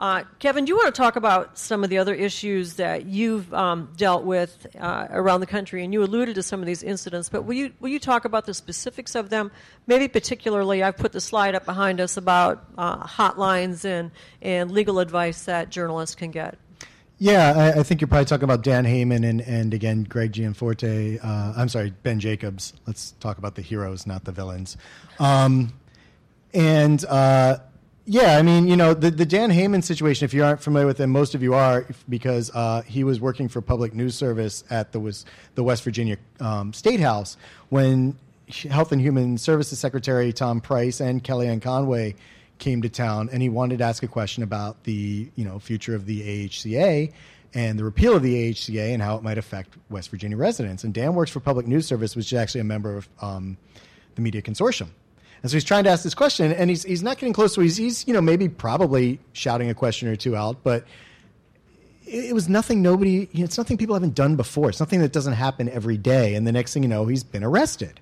Uh, Kevin, do you want to talk about some of the other issues that you've um, dealt with uh, around the country? And you alluded to some of these incidents, but will you will you talk about the specifics of them? Maybe particularly, I've put the slide up behind us about uh, hotlines and and legal advice that journalists can get. Yeah, I, I think you're probably talking about Dan Heyman and, and again Greg Gianforte. Uh, I'm sorry, Ben Jacobs. Let's talk about the heroes, not the villains. Um, and uh, Yeah, I mean, you know, the, the Dan Heyman situation, if you aren't familiar with him, most of you are, because uh, he was working for Public News Service at the, the West Virginia um, State House when Health and Human Services Secretary Tom Price and Kellyanne Conway came to town, and he wanted to ask a question about the you know future of the AHCA and the repeal of the AHCA and how it might affect West Virginia residents. And Dan works for Public News Service, which is actually a member of um, the Media Consortium. And so he's trying to ask this question, and he's, he's not getting close. So he's, he's, you know, maybe probably shouting a question or two out, but it, was nothing nobody, you know, it's nothing people haven't done before. It's nothing that doesn't happen every day. And the next thing you know, he's been arrested.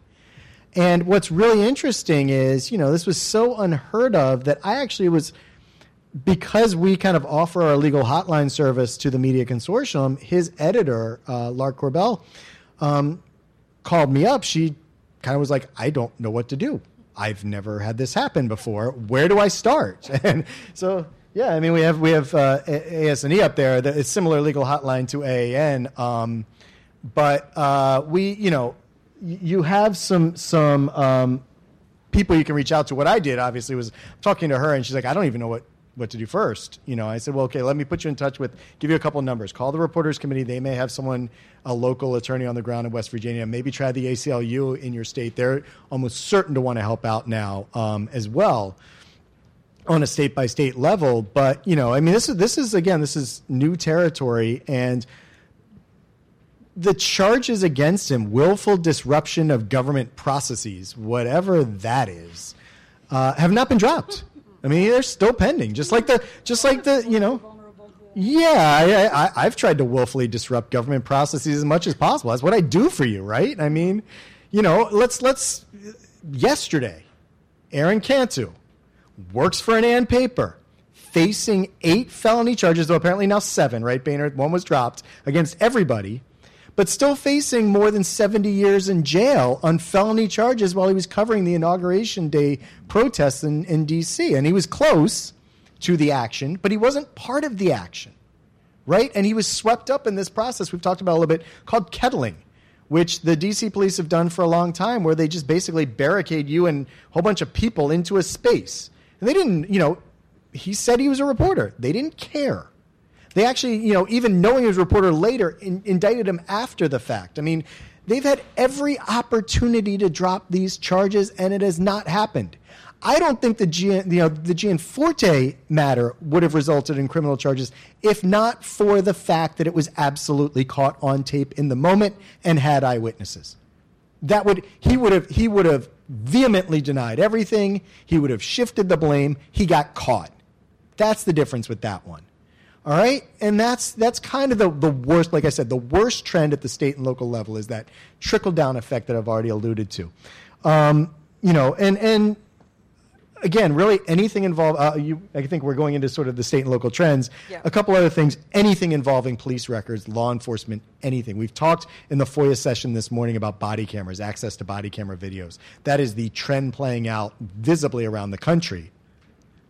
And what's really interesting is, you know, this was so unheard of that I actually was, because we kind of offer our legal hotline service to the media consortium, his editor, uh, Lark Corbeil, um, called me up. She kind of was like, I don't know what to do. I've never had this happen before. Where do I start? And so, yeah, I mean, we have we have uh, ASNE up there. It's similar legal hotline to AAN, um, but uh, we, you know, you have some some um, people you can reach out to. What I did, obviously, was talking to her, and she's like, I don't even know what what to do first. You know, I said, well, okay, let me put you in touch with, give you a couple numbers. Call the Reporters Committee. They may have someone, a local attorney on the ground in West Virginia. Maybe try the ACLU in your state. They're almost certain to want to help out now um, as well on a state by state level. But you know, I mean, this is this is again, this is new territory, and the charges against him, willful disruption of government processes, whatever that is, uh, have not been dropped. I mean, they're still pending, just like the, just like the, you know. Yeah, I, I, I've tried to willfully disrupt government processes as much as possible. That's what I do for you, right? I mean, you know, let's let's. Yesterday, Aaron Cantu works for an AAN paper, facing eight felony charges, though apparently now seven. Right, Boehner, one was dropped against everybody but still facing more than 70 years in jail on felony charges while he was covering the inauguration day protests in, in D.C. And he was close to the action, but he wasn't part of the action, right? And he was swept up in this process we've talked about a little bit called kettling, which the D.C. police have done for a long time, where they just basically barricade you and a whole bunch of people into a space. And they didn't, you know, he said he was a reporter. They didn't care. They actually, you know, even knowing he was a reporter later, in, indicted him after the fact. I mean, they've had every opportunity to drop these charges, and it has not happened. I don't think the Gian, you know, the Gianforte matter would have resulted in criminal charges if not for the fact that it was absolutely caught on tape in the moment and had eyewitnesses. That would he would have he would have vehemently denied everything. He would have shifted the blame. He got caught. That's the difference with that one. All right, and that's that's kind of the, the worst. Like I said, the worst trend at the state and local level is that trickle down effect that I've already alluded to. Um, you know, and and again, really anything involved. Uh, you, I think we're going into sort of the state and local trends. Yeah. A couple other things. Anything involving police records, law enforcement, anything. We've talked in the FOIA session this morning about body cameras, access to body camera videos. That is the trend playing out visibly around the country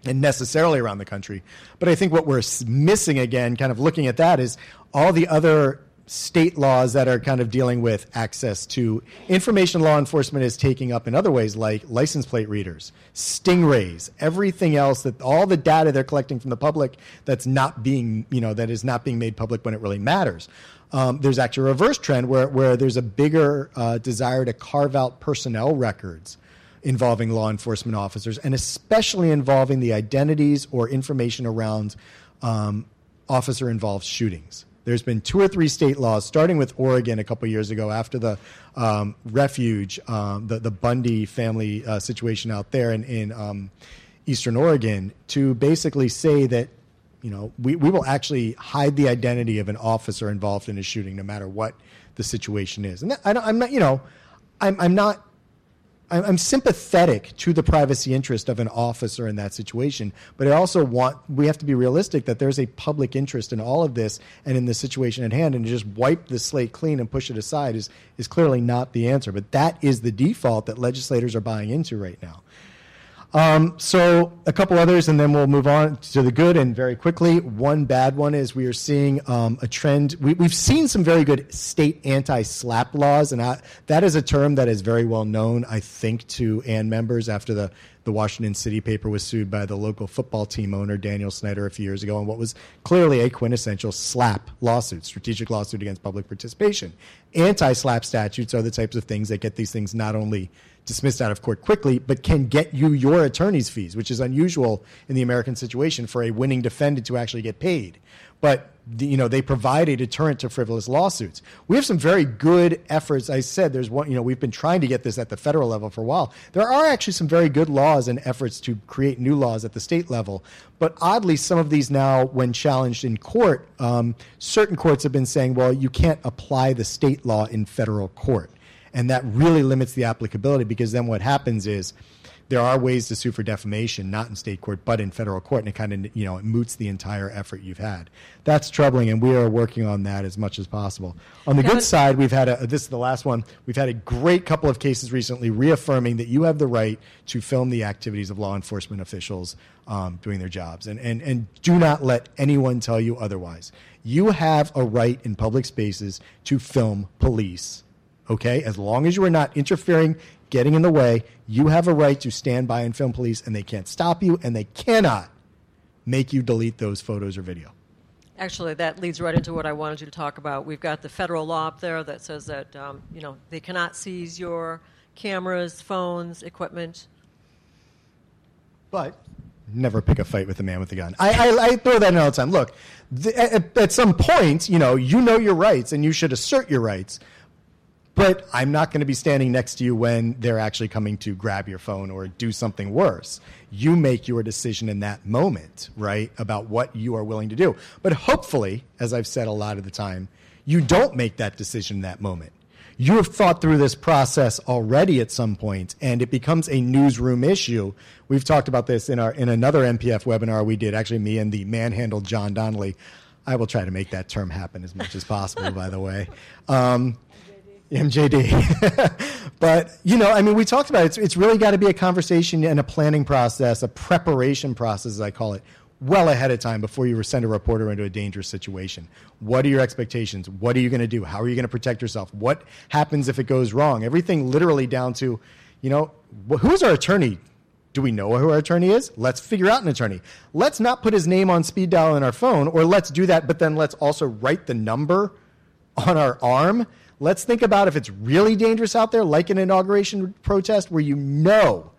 and necessarily around the country. But I think what we're missing again, kind of looking at that, is all the other state laws that are kind of dealing with access to information law enforcement is taking up in other ways like license plate readers stingrays everything else that all the data they're collecting from the public that's not being you know that is not being made public when it really matters um, there's actually a reverse trend where, where there's a bigger uh, desire to carve out personnel records involving law enforcement officers, and especially involving the identities or information around um, officer involved shootings. There's been two or three state laws, starting with Oregon a couple years ago after the um, refuge, um, the, the Bundy family uh, situation out there in, in um, Eastern Oregon, to basically say that you know we, we will actually hide the identity of an officer involved in a shooting, no matter what the situation is. And I am not, you know, I'm, I'm not I'm sympathetic to the privacy interest of an officer in that situation, but I also want we have to be realistic that there's a public interest in all of this and in the situation at hand, and to just wipe the slate clean and push it aside is is clearly not the answer. But that is the default that legislators are buying into right now. Um, so a couple others, and then we'll move on to the good. And very quickly, one bad one is we are seeing um, a trend. We, have seen some very good state anti-SLAPP laws, and I, that is a term that is very well known, I think, to AAN members after the The Washington City paper was sued by the local football team owner, Daniel Snyder, a few years ago, on what was clearly a quintessential SLAPP lawsuit, strategic lawsuit against public participation. Anti-SLAPP statutes are the types of things that get these things not only dismissed out of court quickly, but can get you your attorney's fees, which is unusual in the American situation for a winning defendant to actually get paid. But you know they provide a deterrent to frivolous lawsuits. We have some very good efforts. I said there's one. You know we've been trying to get this at the federal level for a while. There are actually some very good laws and efforts to create new laws at the state level. But oddly, some of these now, when challenged in court, um, certain courts have been saying, well, you can't apply the state law in federal court, and that really limits the applicability because then what happens is there are ways to sue for defamation, not in state court, but in federal court, and it kind of you know it moots the entire effort you've had. That's troubling, and we are working on that as much as possible. On the good side, we've had a this is the last one. We've had a great couple of cases recently reaffirming that you have the right to film the activities of law enforcement officials um, doing their jobs, and and and do not let anyone tell you otherwise. You have a right in public spaces to film police okay? As long as you are not interfering, getting in the way, you have a right to stand by and film police, and they can't stop you, and they cannot make you delete those photos or video. Actually, that leads right into what I wanted you to talk about. We've got the federal law up there that says that um, you know they cannot seize your cameras, phones, equipment. But never pick a fight with a man with a gun. I, I, I throw that in all the time. Look, th- at, at some point, you know, you know your rights, and you should assert your rights. But I'm not going to be standing next to you when they're actually coming to grab your phone or do something worse. You make your decision in that moment, right, about what you are willing to do. But hopefully, as I've said a lot of the time, you don't make that decision in that moment. You have thought through this process already at some point, and it becomes a newsroom issue. We've talked about this in our in another NPF webinar we did. Actually, me and the manhandled John Donnelly. I will try to make that term happen as much as possible. by the way. Um, MJD. but, you know, I mean, we talked about it. It's, it's really got to be a conversation and a planning process, a preparation process, as I call it, well ahead of time before you send a reporter into a dangerous situation. What are your expectations? What are you going to do? How are you going to protect yourself? What happens if it goes wrong? Everything literally down to, you know, who's our attorney? Do we know who our attorney is? Let's figure out an attorney. Let's not put his name on speed dial in our phone, or let's do that, but then let's also write the number on our arm Let's think about if it's really dangerous out there, like an inauguration protest where you know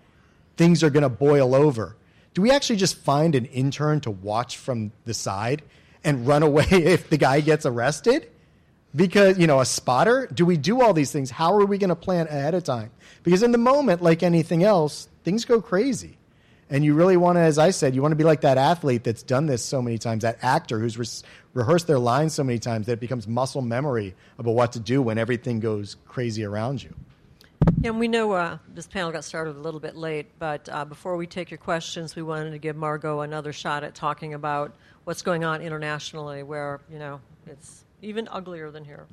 things are going to boil over. Do we actually just find an intern to watch from the side and run away if the guy gets arrested? Because, you know, a spotter? Do we do all these things? How are we going to plan ahead of time? Because in the moment, like anything else, things go crazy. And you really want to, as I said, you want to be like that athlete that's done this so many times, that actor who's re- rehearsed their lines so many times that it becomes muscle memory about what to do when everything goes crazy around you. And we know uh, this panel got started a little bit late, but uh, before we take your questions, we wanted to give Margaux another shot at talking about what's going on internationally, where you know it's even uglier than here.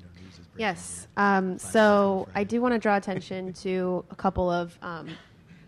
Yes. Um, so I do want to draw attention to a couple of um,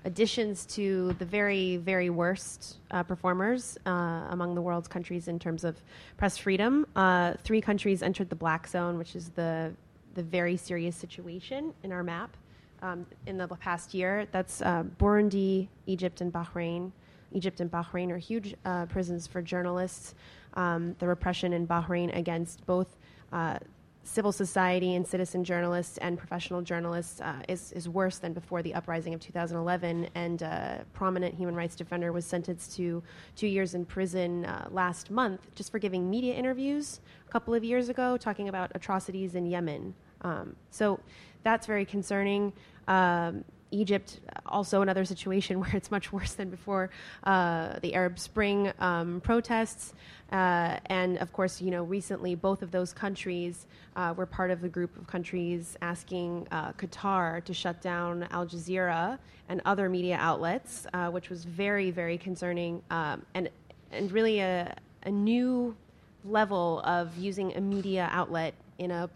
additions to the very, very worst uh, performers uh, among the world's countries in terms of press freedom. Uh, three countries entered the black zone, which is the the very serious situation in our map um, in the past year. That's uh, Burundi, Egypt, and Bahrain. Egypt and Bahrain are huge uh, prisons for journalists. Um, the repression in Bahrain against both uh, civil society and citizen journalists and professional journalists uh, is, is worse than before the uprising of 2011. And a prominent human rights defender was sentenced to two years in prison uh, last month just for giving media interviews a couple of years ago talking about atrocities in Yemen. Um, so that's very concerning. Um, Egypt, also another situation where it's much worse than before uh, the Arab Spring um, protests. Uh, and of course, you know, recently both of those countries uh, were part of the group of countries asking uh, Qatar to shut down Al Jazeera and other media outlets, uh, which was very, very concerning um, and, and really a, a new level of using a media outlet in a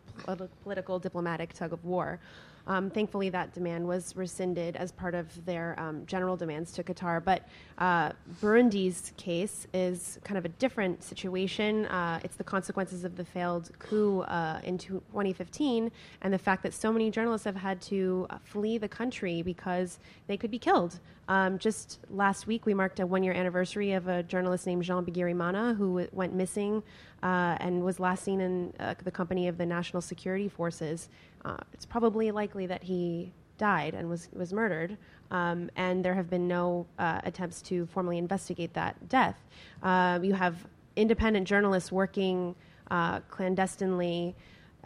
political diplomatic tug of war. Um, thankfully, that demand was rescinded as part of their um, general demands to Qatar. But uh, Burundi's case is kind of a different situation. Uh, it's the consequences of the failed coup uh, in 2015 and the fact that so many journalists have had to uh, flee the country because they could be killed Um, just last week, we marked a one year anniversary of a journalist named Jean Bigirimana who w- went missing uh, and was last seen in uh, the company of the National Security Forces. Uh, it's probably likely that he died and was, was murdered. Um, and there have been no uh, attempts to formally investigate that death. Uh, you have independent journalists working uh, clandestinely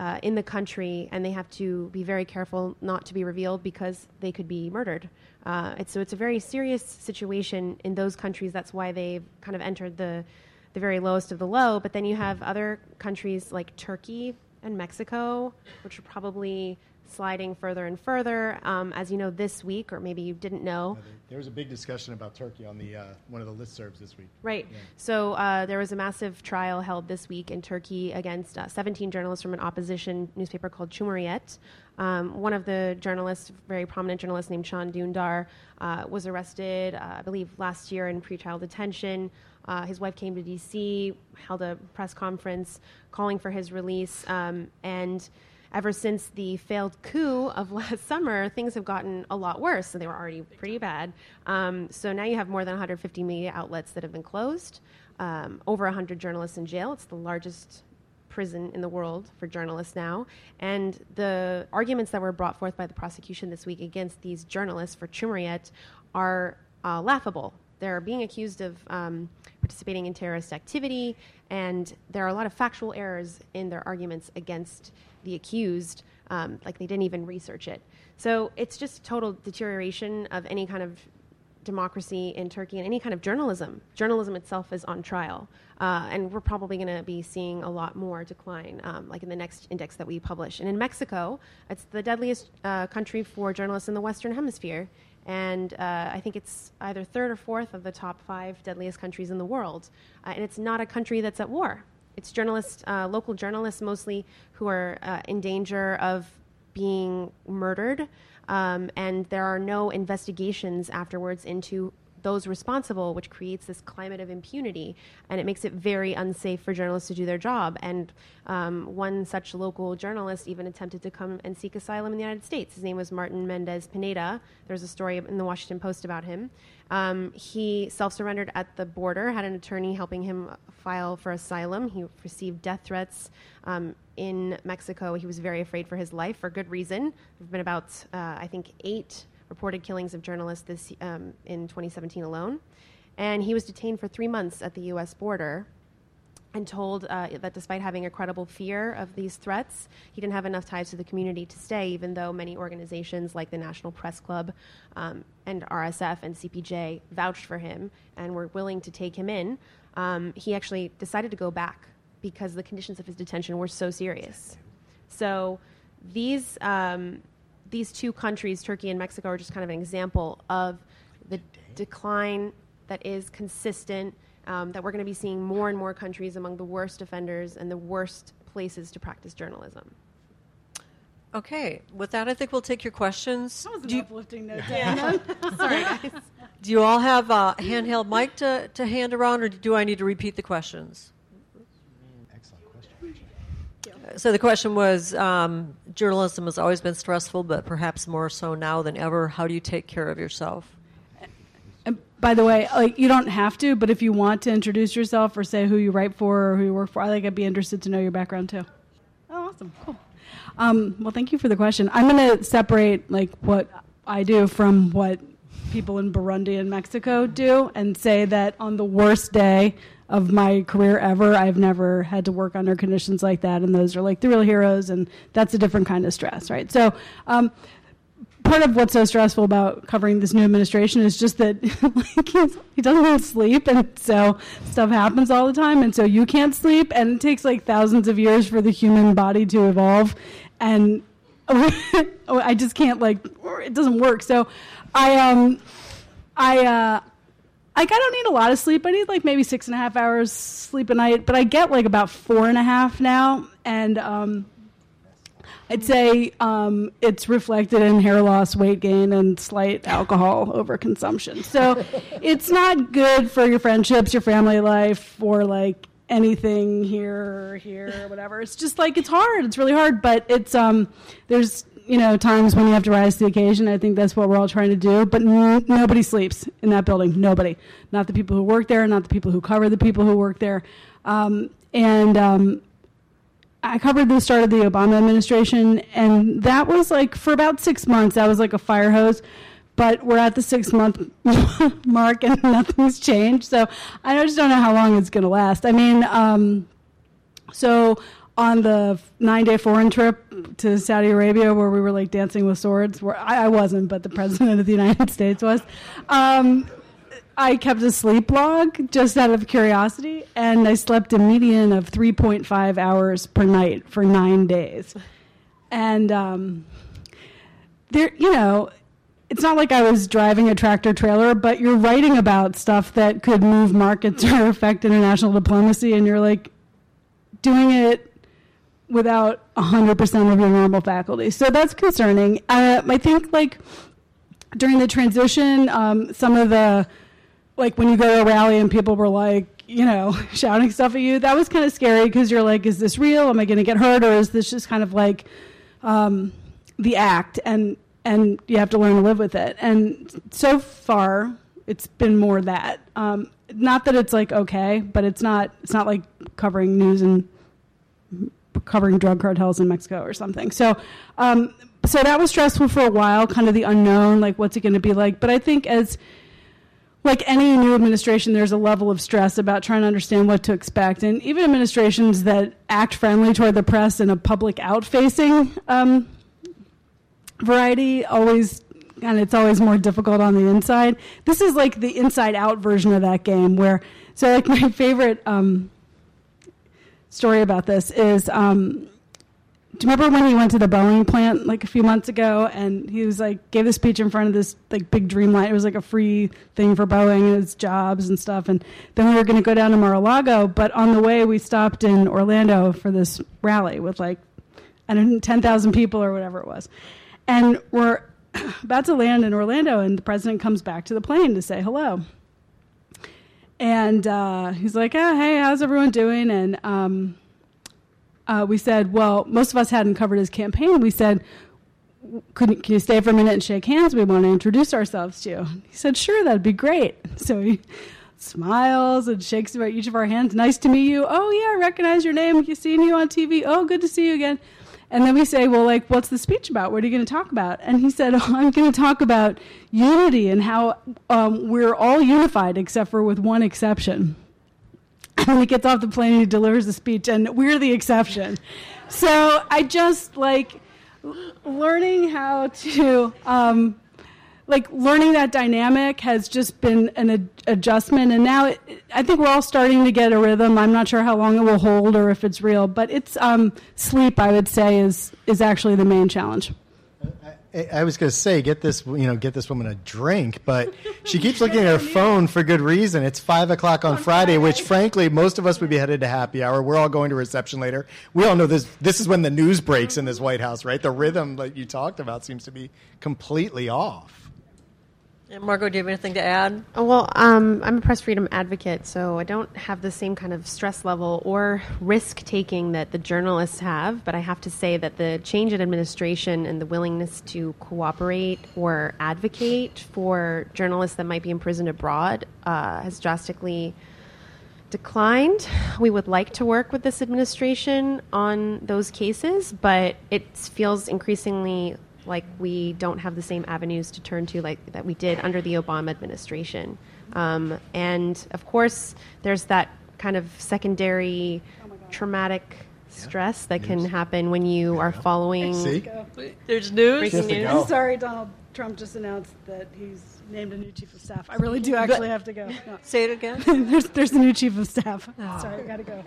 uh, in the country, and they have to be very careful not to be revealed because they could be murdered. Uh, it's, so it's a very serious situation in those countries. That's why they've kind of entered the the very lowest of the low. But then you have other countries like Turkey and Mexico, which are probably sliding further and further. Um, as you know, this week, or maybe you didn't know. There was a big discussion about Turkey on the uh, one of the listservs this week. Right. So uh, there was a massive trial held this week in Turkey against uh, 17 journalists from an opposition newspaper called Cumhuriyet. Um, one of the journalists, very prominent journalist named Can Dündar, uh, was arrested, uh, I believe, last year in pretrial detention. Uh, his wife came to D.C., held a press conference calling for his release, um, and ever since the failed coup of last summer, things have gotten a lot worse. So they were already pretty bad. Um, so now you have more than 150 media outlets that have been closed, um, over 100 journalists in jail. It's the largest prison in the world for journalists now. And the arguments that were brought forth by the prosecution this week against these journalists for Cumhuriyet are uh, laughable. They're being accused of um, participating in terrorist activity, and there are a lot of factual errors in their arguments against the accused, um, like they didn't even research it. So it's just total deterioration of any kind of democracy in Turkey and any kind of journalism. Journalism itself is on trial. Uh, and we're probably going to be seeing a lot more decline, um, like in the next index that we publish. And in Mexico, it's the deadliest uh, country for journalists in the Western Hemisphere. And uh, I think it's either third or fourth of the top five deadliest countries in the world. Uh, and it's not a country that's at war. It's journalists, uh, local journalists mostly, who are uh, in danger of being murdered, um, and there are no investigations afterwards into those responsible, which creates this climate of impunity, and it makes it very unsafe for journalists to do their job. And um, one such local journalist even attempted to come and seek asylum in the United States. His name was Martin Mendez Pineda. There's a story in the Washington Post about him. Um, he self surrendered at the border, had an attorney helping him file for asylum. He received death threats um, in Mexico. He was very afraid for his life for good reason. There have been about, uh, I think, eight reported killings of journalists this, um, in 2017 alone. And he was detained for three months at the U.S. border and told uh, that despite having a credible fear of these threats, he didn't have enough ties to the community to stay, even though many organizations like the National Press Club um, and RSF and CPJ vouched for him and were willing to take him in. Um, he actually decided to go back because the conditions of his detention were so serious. So these um, these two countries, Turkey and Mexico, are just kind of an example of the decline that is consistent. Um, that we're going to be seeing more and more countries among the worst offenders and the worst places to practice journalism. Okay, with that, I think we'll take your questions. That was an Do you, uplifting note, Dana. Sorry, guys. Do you all have a handheld mic to, to hand around, or do I need to repeat the questions? Excellent question. So the question was um, journalism has always been stressful, but perhaps more so now than ever. How do you take care of yourself? And by the way, like you don't have to, but if you want to introduce yourself or say who you write for or who you work for, I think I'd be interested to know your background too. Oh, awesome, cool. Um, well, thank you for the question. I'm going to separate like what I do from what people in Burundi and Mexico do, and say that on the worst day of my career ever, I've never had to work under conditions like that, and those are like the real heroes, and that's a different kind of stress, right? So. Um, part of what's so stressful about covering this new administration is just that like, he doesn't sleep, and so stuff happens all the time, and so you can't sleep, and it takes like thousands of years for the human body to evolve, and I just can't like it doesn't work. So I um I uh like I don't need a lot of sleep. I need like maybe six and a half hours sleep a night, but I get like about four and a half now, and um I'd say um, it's reflected in hair loss, weight gain, and slight alcohol overconsumption. So it's not good for your friendships, your family life, or like anything here here whatever. It's just like it's hard. It's really hard, but it's um there's you know, times when you have to rise to the occasion. I think that's what we're all trying to do. But n- nobody sleeps in that building. Nobody. Not the people who work there, not the people who cover the people who work there. Um, and um, I covered the start of the Obama administration, and that was like for about six months. That was like a fire hose. But we're at the six month mark, and nothing's changed. So I just don't know how long it's going to last. I mean, um, so on the nine day foreign trip to Saudi Arabia, where we were like dancing with swords, where I, I wasn't, but the president of the United States was. Um, I kept a sleep log just out of curiosity, and I slept a median of 3.5 hours per night for nine days. And um, there, you know, it's not like I was driving a tractor trailer, but you're writing about stuff that could move markets or affect international diplomacy, and you're like doing it without 100% of your normal faculty. So that's concerning. Uh, I think, like, during the transition, um, some of the like when you go to a rally and people were like, you know, shouting stuff at you, that was kind of scary because you're like, is this real? Am I going to get hurt, or is this just kind of like um, the act? And and you have to learn to live with it. And so far, it's been more that. Um, not that it's like okay, but it's not. It's not like covering news and covering drug cartels in Mexico or something. So. Um, so that was stressful for a while, kind of the unknown, like what's it going to be like. But I think as like any new administration, there's a level of stress about trying to understand what to expect. And even administrations that act friendly toward the press in a public out facing um, variety always and it's always more difficult on the inside. This is like the inside out version of that game where so like my favorite um, story about this is um, do you remember when he went to the Boeing plant like a few months ago and he was like gave a speech in front of this like big dreamline it was like a free thing for Boeing and its jobs and stuff and then we were going to go down to Mar-a-Lago but on the way we stopped in Orlando for this rally with like I don't know 10,000 people or whatever it was and we're about to land in Orlando and the president comes back to the plane to say hello and uh, he's like oh hey how's everyone doing and um, uh, we said, well, most of us hadn't covered his campaign. We said, Could, can you stay for a minute and shake hands? We want to introduce ourselves to you. He said, sure, that'd be great. So he smiles and shakes about each of our hands. Nice to meet you. Oh, yeah, I recognize your name. You've seen you on TV. Oh, good to see you again. And then we say, well, like, what's the speech about? What are you going to talk about? And he said, oh, I'm going to talk about unity and how um, we're all unified except for with one exception. And he gets off the plane and he delivers the speech, and we're the exception. So I just like learning how to. Um, like learning that dynamic has just been an ad- adjustment and now it, i think we're all starting to get a rhythm i'm not sure how long it will hold or if it's real but it's um, sleep i would say is is actually the main challenge I, I was going to say, get this, you know, get this woman a drink, but she keeps looking at her phone for good reason. It's five o'clock on, Friday, which, frankly, most of us would be headed to happy hour. We're all going to reception later. We all know this. This is when the news breaks in this White House, right? The rhythm that you talked about seems to be completely off. And Margaux, do you have anything to add? Oh, well, um, I'm a press freedom advocate, so I don't have the same kind of stress level or risk taking that the journalists have. But I have to say that the change in administration and the willingness to cooperate or advocate for journalists that might be imprisoned abroad uh, has drastically declined. We would like to work with this administration on those cases, but it feels increasingly like we don't have the same avenues to turn to like that we did under the Obama administration. Um, and of course, there's that kind of secondary traumatic stress that can happen when you are following. See? There's news. Breaking Just to news. I'm sorry, Donald Trump just announced that he's named a new chief of staff. I really do actually have to go. No. Say it again. there's, there's a new chief of staff. Sorry, I gotta go.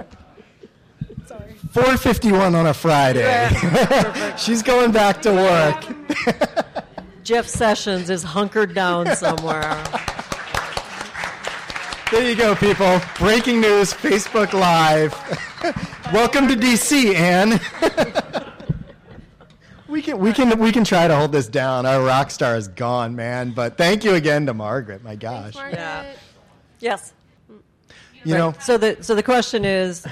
Sorry. 451 on a Friday. She's going back to work. Jeff Sessions is hunkered down somewhere. There you go, people. Breaking news, Facebook Live. Welcome to DC, Anne. we can we can we can try to hold this down. Our rock star is gone, man. But thank you again to Margaret. My gosh. Yeah. Yes. You know, So the so the question is,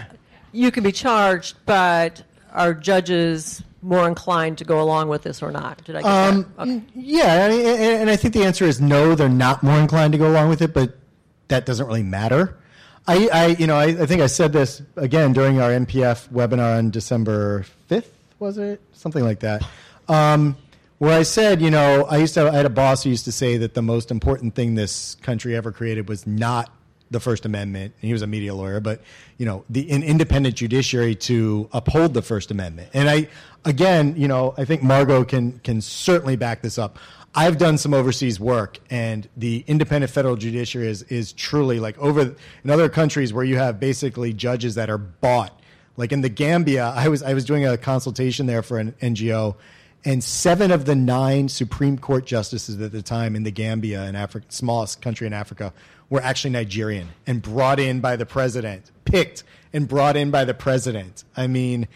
you can be charged, but are judges more inclined to go along with this or not? Did I get Um, that? Okay. Yeah, and, and I think the answer is no. They're not more inclined to go along with it, but that doesn't really matter. I, I you know, I, I think I said this again during our NPF webinar on December fifth, was it something like that? Um, where I said, you know, I used to, I had a boss who used to say that the most important thing this country ever created was not the First Amendment. He was a media lawyer, but you know, the an independent judiciary to uphold the First Amendment. And I, again, you know, I think Margaux can can certainly back this up. I've done some overseas work, and the independent federal judiciary is is truly like over in other countries where you have basically judges that are bought. Like in the Gambia, I was I was doing a consultation there for an NGO, and seven of the nine Supreme Court justices at the time in the Gambia, an Africa, smallest country in Africa, were actually Nigerian and brought in by the president, picked and brought in by the president. I mean,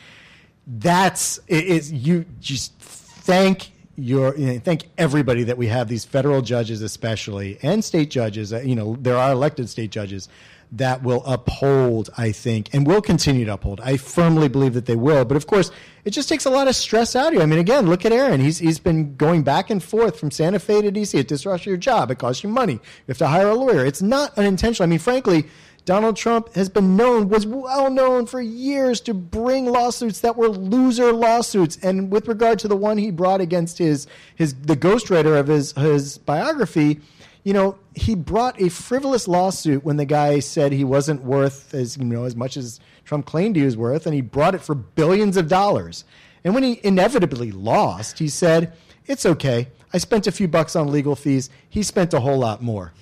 that's it is you just thank your you know, thank everybody that we have these federal judges especially and state judges you know there are elected state judges that will uphold i think and will continue to uphold. I firmly believe that they will but of course it just takes a lot of stress out of you. I mean again look at aaron. He's he's been going back and forth from santa fe to dc it disrupts your job. It costs you money. You have to hire a lawyer. It's not unintentional. I mean frankly Donald Trump has been known, was well known for years to bring lawsuits that were loser lawsuits. And with regard to the one he brought against his, his the ghostwriter of his, his biography, you know, he brought a frivolous lawsuit when the guy said he wasn't worth as, you know, as much as Trump claimed he was worth, and he brought it for billions of dollars. And when he inevitably lost, he said, It's okay. I spent a few bucks on legal fees. He spent a whole lot more.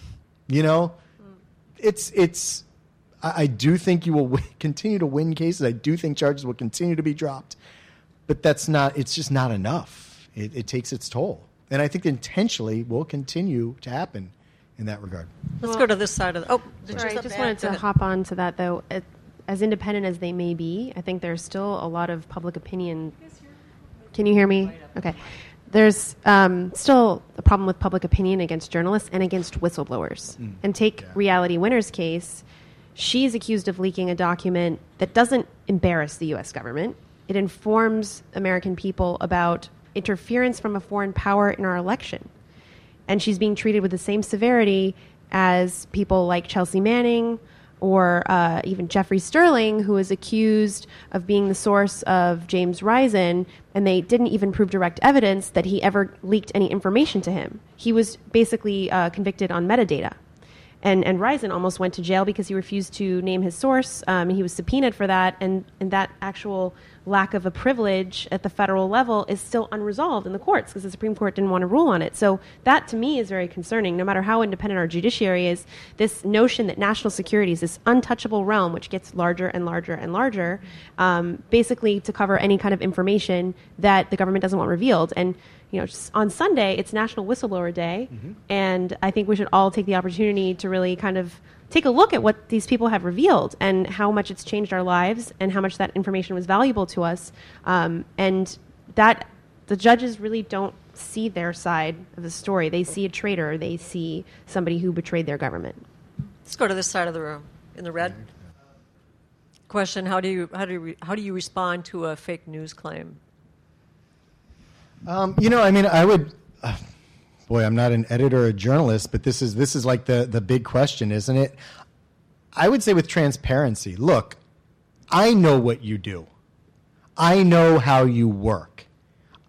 You know? It's it's I, I do think you will win, continue to win cases. I do think charges will continue to be dropped, but that's not. It's just not enough. It, it takes its toll, and I think intentionally will continue to happen in that regard. Let's go to this side of the. Oh, did Sorry, you I just wanted to hop on to that though. It, as independent as they may be, I think there's still a lot of public opinion. Can you hear me? Okay. There's um, still a problem with public opinion against journalists and against whistleblowers. And take Reality Winner's case. She's accused of leaking a document that doesn't embarrass the U.S. government. It informs American people about interference from a foreign power in our election and she's being treated with the same severity as people like Chelsea Manning or uh, even Jeffrey Sterling, who is accused of being the source of James Risen, and they didn't even prove direct evidence that he ever leaked any information to him. He was basically uh, convicted on metadata. And, and Risen almost went to jail because he refused to name his source. Um, he was subpoenaed for that, and, and that actual lack of a privilege at the federal level is still unresolved in the courts because the Supreme Court didn't want to rule on it. So that to me is very concerning. No matter how independent our judiciary is, this notion that national security is this untouchable realm which gets larger and larger and larger, um, basically to cover any kind of information that the government doesn't want revealed. And you know, just on Sunday, it's National Whistleblower Day, and I think we should all take the opportunity to really kind of take a look at what these people have revealed and how much it's changed our lives and how much that information was valuable to us. Um, and that the judges really don't see their side of the story. They see a traitor. They see somebody who betrayed their government. Let's go to this side of the room in the red. Question: How do you how do you re- how do you respond to a fake news claim? Um, you know, I mean, I would. Uh, boy, I'm not an editor or a journalist, but this is this is like the the big question, isn't it? I would say with transparency. Look, I know what you do. I know how you work.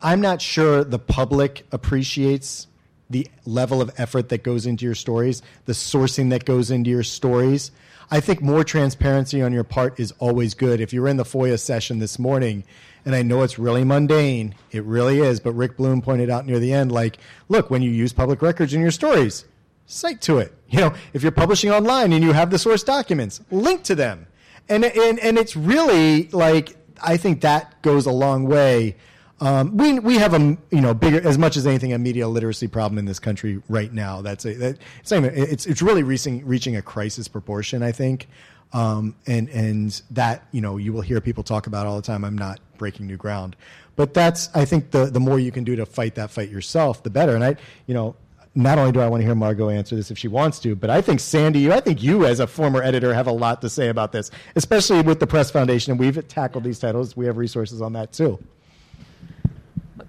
I'm not sure the public appreciates the level of effort that goes into your stories, the sourcing that goes into your stories. I think more transparency on your part is always good. If you were in the FOIA session this morning, and I know it's really mundane, it really is, but Rick Blum pointed out near the end, like, look, when you use public records in your stories, cite to it. You know, if you're publishing online and you have the source documents, link to them. And, and, and it's really like, I think that goes a long way. Um, we, we have a you know bigger as much as anything a media literacy problem in this country right now. That's a that, it's, it's it's really reaching reaching a crisis proportion. I think, um, and and that you know you will hear people talk about all the time. I'm not breaking new ground, but that's I think the the more you can do to fight that fight yourself, the better. And I you know not only do I want to hear Margaux answer this if she wants to, but I think Sandy, you, I think you as a former editor have a lot to say about this, especially with the Press Foundation. And we've tackled these titles. We have resources on that too.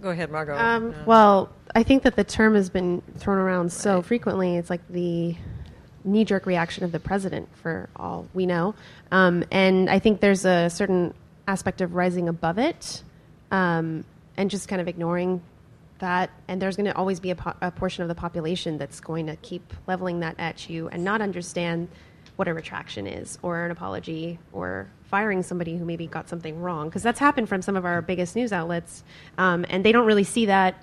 Go ahead, Margaux. Um, Yeah. Well, I think that the term has been thrown around so frequently. It's like the knee jerk reaction of the president, for all we know. Um, and I think there's a certain aspect of rising above it um, and just kind of ignoring that. And there's going to always be a, po- a portion of the population that's going to keep leveling that at you and not understand what a retraction is or an apology or firing somebody who maybe got something wrong because that's happened from some of our biggest news outlets um, and they don't really see that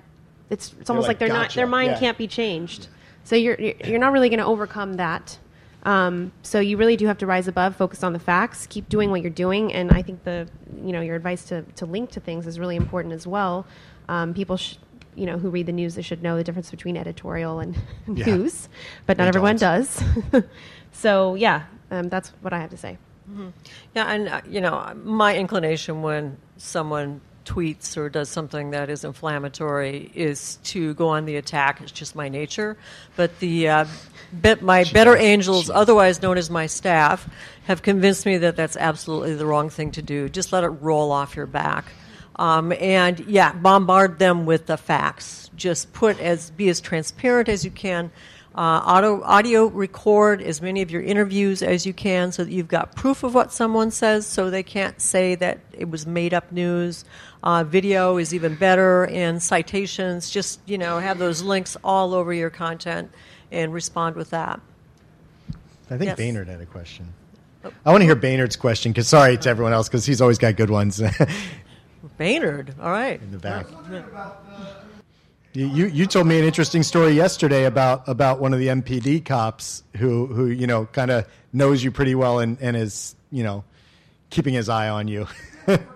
it's, it's almost like, like, they're not their mind Yeah. can't be changed so you're you're not really going to overcome that. Um, so you really do have to rise above focus on the facts keep doing what you're doing and i think the you know your advice to, to link to things is really important as well. Um, people sh- you know who read the news they should know the difference between editorial and Yeah. news but not They everyone don't. does. So yeah um, that's what i have to say. Yeah, and uh, you know, my inclination when someone tweets or does something that is inflammatory is to go on the attack. It's just my nature. But the uh, bet my better angels, otherwise known as my staff, have convinced me that that's absolutely the wrong thing to do. Just let it roll off your back. Um, and yeah, bombard them with the facts. Just put as be as transparent as you can. Uh, auto, audio record as many of your interviews as you can so that you've got proof of what someone says so they can't say that it was made up news. Uh, video is even better and citations. Just, you know, have those links all over your content and respond with that. I think Yes. Oh. Baynard had a question. I want to hear Baynard's question because sorry to everyone else because he's always got good ones Baynard, all right. In the back. You, you you told me an interesting story yesterday about about one of the MPD cops who who you know kind of knows you pretty well and, and is you know keeping his eye on you.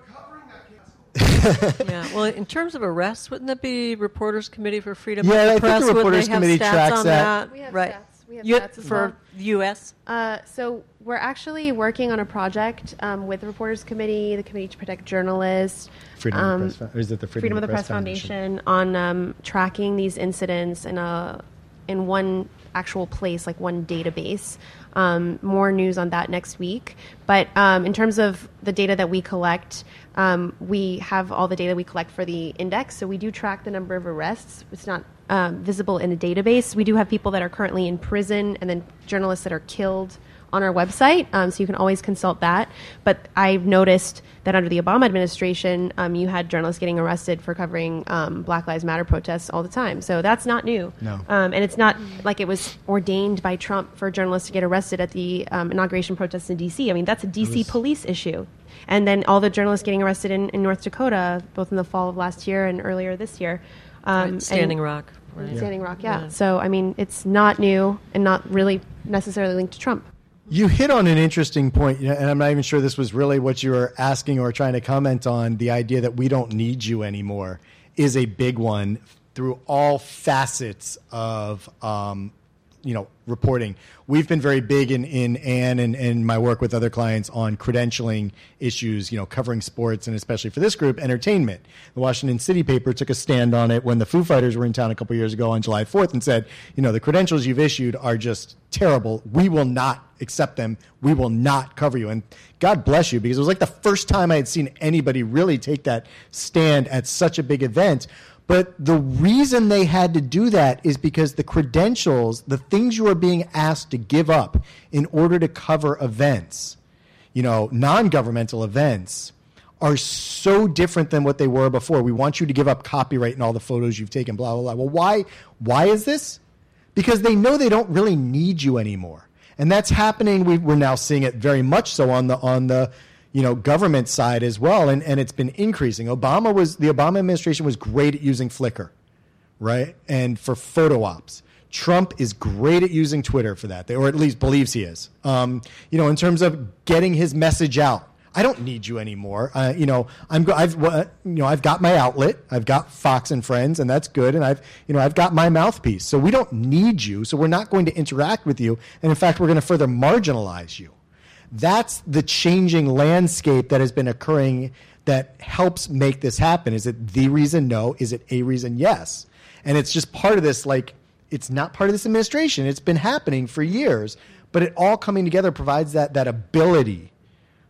Yeah. Well, in terms of arrests, wouldn't that be Reporters Committee for Freedom Yeah, of I the think the Press? Wouldn't Reporters they have Committee stats tracks on that. We have right. stats. We have You- stats as for well. the U.S. Uh, so we're actually working on a project um, with the Reporters Committee, the Committee to Protect Journalists, Freedom um, of the Press Fo- is it the Freedom, of the Press, Foundation, on um, tracking these incidents in a in one actual place, like one database. Um, more news on that next week. But um, in terms of the data that we collect, um, we have all the data we collect for the index. So we do track the number of arrests. It's not um, visible in the database. We do have people that are currently in prison, and then journalists that are killed on our website, um, so you can always consult that. But I've noticed that under the Obama administration, um, you had journalists getting arrested for covering um, Black Lives Matter protests all the time. So that's not new. No. Um, and it's not like it was ordained by Trump for journalists to get arrested at the um, inauguration protests in D.C. I mean, that's a D.C. police issue. And then all the journalists getting arrested in, in North Dakota, both in the fall of last year and earlier this year. Um, and- Standing Rock. Right. Standing Rock, yeah. Yeah. So, I mean, it's not new and not really necessarily linked to Trump. You hit on an interesting point, and I'm not even sure this was really what you were asking or trying to comment on. The idea that we don't need you anymore is a big one through all facets of, um, you know, reporting. We've been very big in, in Anne and, and my work with other clients on credentialing issues, you know, covering sports and especially for this group, entertainment. The Washington City paper took a stand on it when the Foo Fighters were in town a couple years ago on July 4th and said, you know, the credentials you've issued are just terrible. We will not accept them. We will not cover you. And God bless you because it was like the first time I had seen anybody really take that stand at such a big event. But the reason they had to do that is because the credentials, the things you are being asked to give up in order to cover events, you know, non governmental events, are so different than what they were before. We want you to give up copyright and all the photos you've taken, blah, blah, blah. Well, why, why is this? Because they know they don't really need you anymore. And that's happening. We, we're now seeing it very much so on the, on the, you know, government side as well. And, and it's been increasing. Obama was, the Obama administration was great at using Flickr, right? And for photo ops. Trump is great at using Twitter for that, or at least believes he is. Um, you know, in terms of getting his message out. I don't need you anymore. Uh, you know, I'm I've you know I've got my outlet. I've got Fox and Friends, and that's good. And I've you know I've got my mouthpiece. So we don't need you. So we're not going to interact with you. And in fact, we're going to further marginalize you. That's the changing landscape that has been occurring that helps make this happen. Is it the reason? No. Is it a reason? Yes. And it's just part of this. Like it's not part of this administration. It's been happening for years. But it all coming together provides that that ability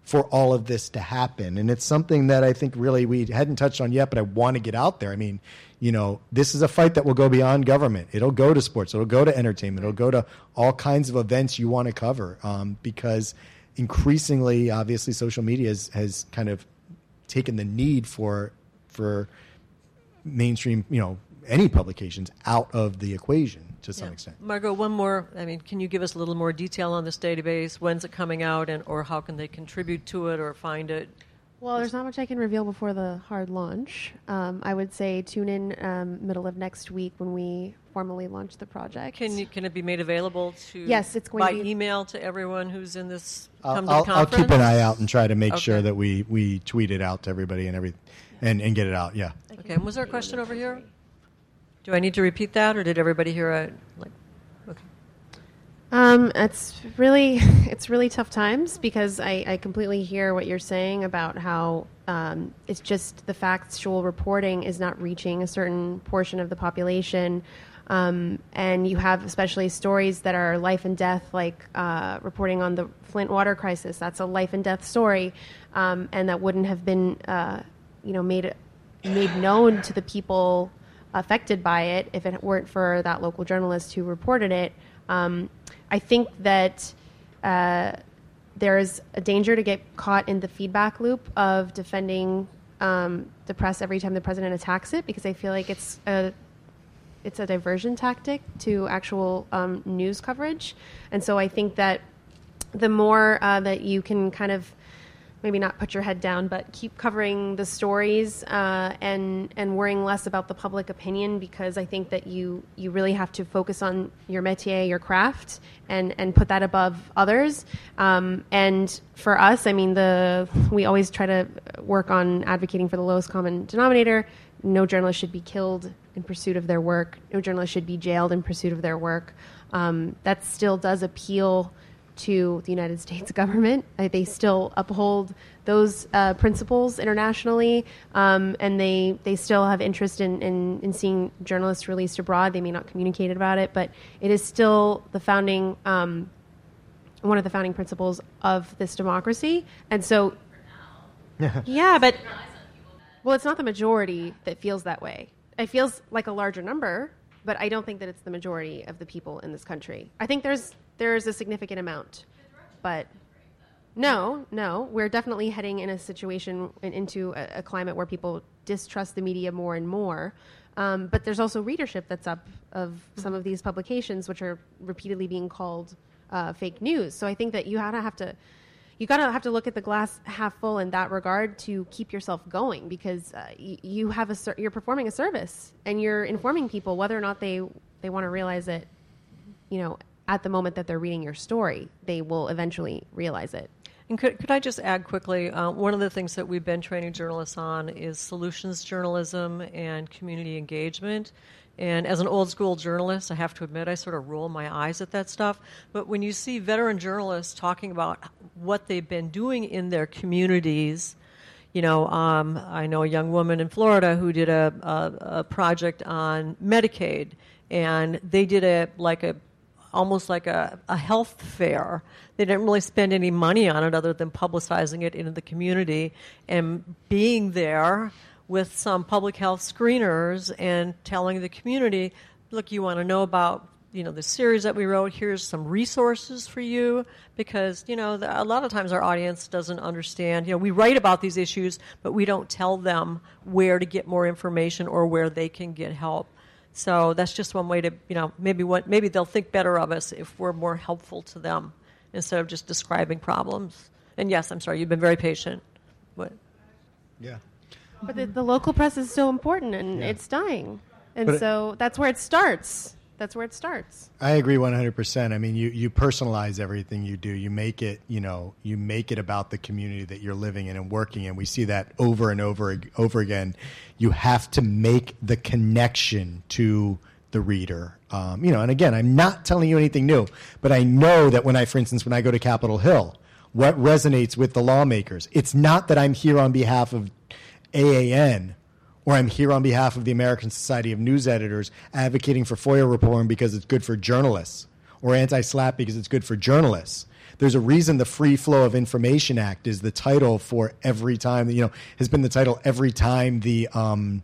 for all of this to happen. And it's something that I think really we hadn't touched on yet, but I want to get out there. I mean, you know, this is a fight that will go beyond government. It'll go to sports. It'll go to entertainment. It'll go to all kinds of events you want to cover um, because increasingly, obviously, social media has, has kind of taken the need for for mainstream, you know, any publications out of the equation to some Yeah. extent. Margaux, one more. I mean, can you give us a little more detail on this database? When's it coming out, and or how can they contribute to it or find it? Well, there's not much I can reveal before the hard launch. Um, I would say tune in um, middle of next week when we formally launch the project. Can you, can it be made available to? Yes, it's going by to be- email to everyone who's in this. I'll, Come to I'll, the I'll keep an eye out and try to make sure that we, we tweet it out to everybody and every and, and get it out. Yeah. Okay. And was there a question over here? Do I need to repeat that, or did everybody hear it? Like, okay. Um, it's really it's really tough times because I, I completely hear what you're saying about how um, it's just the factual reporting is not reaching a certain portion of the population. Um, and you have especially stories that are life and death, like uh, reporting on the Flint water crisis. That's a life and death story, um, and that wouldn't have been, uh, you know, made made known to the people affected by it if it weren't for that local journalist who reported it. Um, I think that uh, there is a danger to get caught in the feedback loop of defending um, the press every time the president attacks it because I feel like it's a it's a diversion tactic to actual um, news coverage, and so I think that the more uh, that you can kind of maybe not put your head down, but keep covering the stories uh, and and worrying less about the public opinion because I think that you you really have to focus on your métier, your craft, and and put that above others. Um, and for us, I mean, the we always try to work on advocating for the lowest common denominator. No journalist should be killed in pursuit of their work. No journalist should be jailed in pursuit of their work. Um, that still does appeal to the United States government. Uh, they still uphold those uh, principles internationally, um, and they, they still have interest in, in, in seeing journalists released abroad. They may not communicate about it, but it is still the founding, um, one of the founding principles of this democracy. And so, yeah, but well, it's not the majority that feels that way. It feels like a larger number, but I don't think that it's the majority of the people in this country. I think there's there's a significant amount, but no, no, we're definitely heading in a situation and into a, a climate where people distrust the media more and more. Um, but there's also readership that's up of some of these publications, which are repeatedly being called uh, fake news. So I think that you gotta have to you gotta have to look at the glass half full in that regard to keep yourself going because uh, y- you have a you're performing a service and you're informing people whether or not they they want to realize it you know at the moment that they're reading your story they will eventually realize it And could, could I just add quickly? Uh, one of the things that we've been training journalists on is solutions journalism and community engagement. And as an old school journalist, I have to admit, I sort of roll my eyes at that stuff. But when you see veteran journalists talking about what they've been doing in their communities, you know, um, I know a young woman in Florida who did a, a, a project on Medicaid, and they did a like a almost like a, a health fair. They didn't really spend any money on it other than publicizing it into the community and being there with some public health screeners and telling the community, look, you want to know about you know the series that we wrote? Here's some resources for you because you know a lot of times our audience doesn't understand. You know we write about these issues but we don't tell them where to get more information or where they can get help so that's just one way to, you know, maybe what maybe they'll think better of us if we're more helpful to them instead of just describing problems. And yes, I'm sorry, you've been very patient. What? Yeah. but the, the local press is so important and it's dying and But it- so that's where it starts that's where it starts I agree 100%. I mean, you, you personalize everything you do. You make it, you know, you make it about the community that you're living in and working in. We see that over and over over again. You have to make the connection to the reader. Um, you know, and again, I'm not telling you anything new, but I know that when I, for instance, when I go to Capitol Hill, what resonates with the lawmakers, it's not that I'm here on behalf of AAN or I'm here on behalf of the American Society of News Editors advocating for FOIA reform because it's good for journalists or anti SLAPP because it's good for journalists. there's a reason the Free Flow of Information Act is the title for every time you know has been the title every time the um,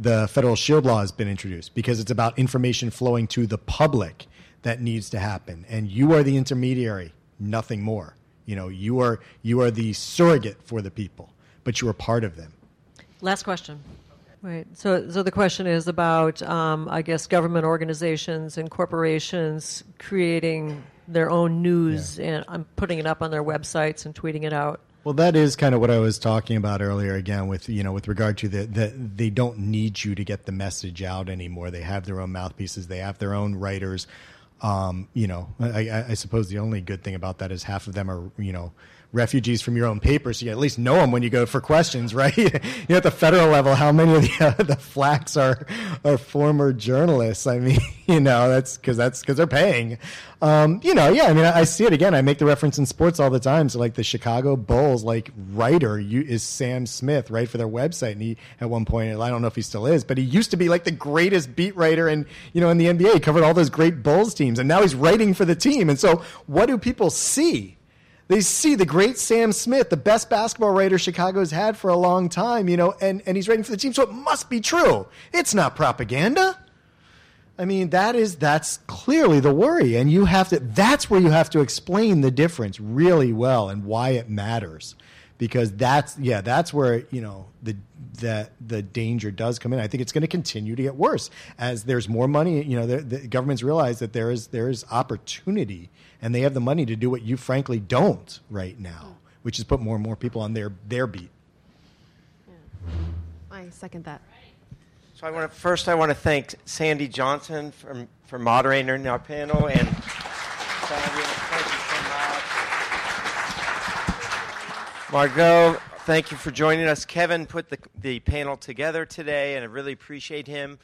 the federal shield law has been introduced because it's about information flowing to the public that needs to happen, and you are the intermediary, nothing more. You know, you are you are the surrogate for the people, but you are part of them. Last question. Right. So, so the question is about, um, I guess, government organizations and corporations creating their own news and I'm putting it up on their websites and tweeting it out. Well, that is kind of what I was talking about earlier. Again, with you know, with regard to the, the they don't need you to get the message out anymore. They have their own mouthpieces. They have their own writers. Um, you know, I, I suppose the only good thing about that is half of them are you know refugees from your own paper, so you at least know them when you go for questions, right? you know, at the federal level, how many of the, uh, the flacks are are former journalists? I mean, you know, that's because that's because they're paying. Um, you know, yeah. I mean, I, I, see it again. I make the reference in sports all the time. So, like the Chicago Bulls, like writer you, is Sam Smith, right, for their website. And he at one point, I don't know if he still is, but he used to be like the greatest beat writer, and you know, in the NBA, he covered all those great Bulls teams, and now he's writing for the team. And so, what do people see? They see the great Sam Smith, the best basketball writer Chicago's had for a long time, you know, and, and he's writing for the team, so it must be true. It's not propaganda. I mean, that is that's clearly the worry, and you have to. That's where you have to explain the difference really well and why it matters, because that's yeah, that's where you know the that the danger does come in. I think it's going to continue to get worse as there's more money. You know, the, the governments realize that there is there is opportunity and they have the money to do what you frankly don't right now, which is put more and more people on their their beat. Yeah. I second that. So I want to first I want to thank Sandy Johnson for for moderating our panel and Sandy, thank you so much. Margaux, thank you for joining us. Kevin put the the panel together today, and I really appreciate him.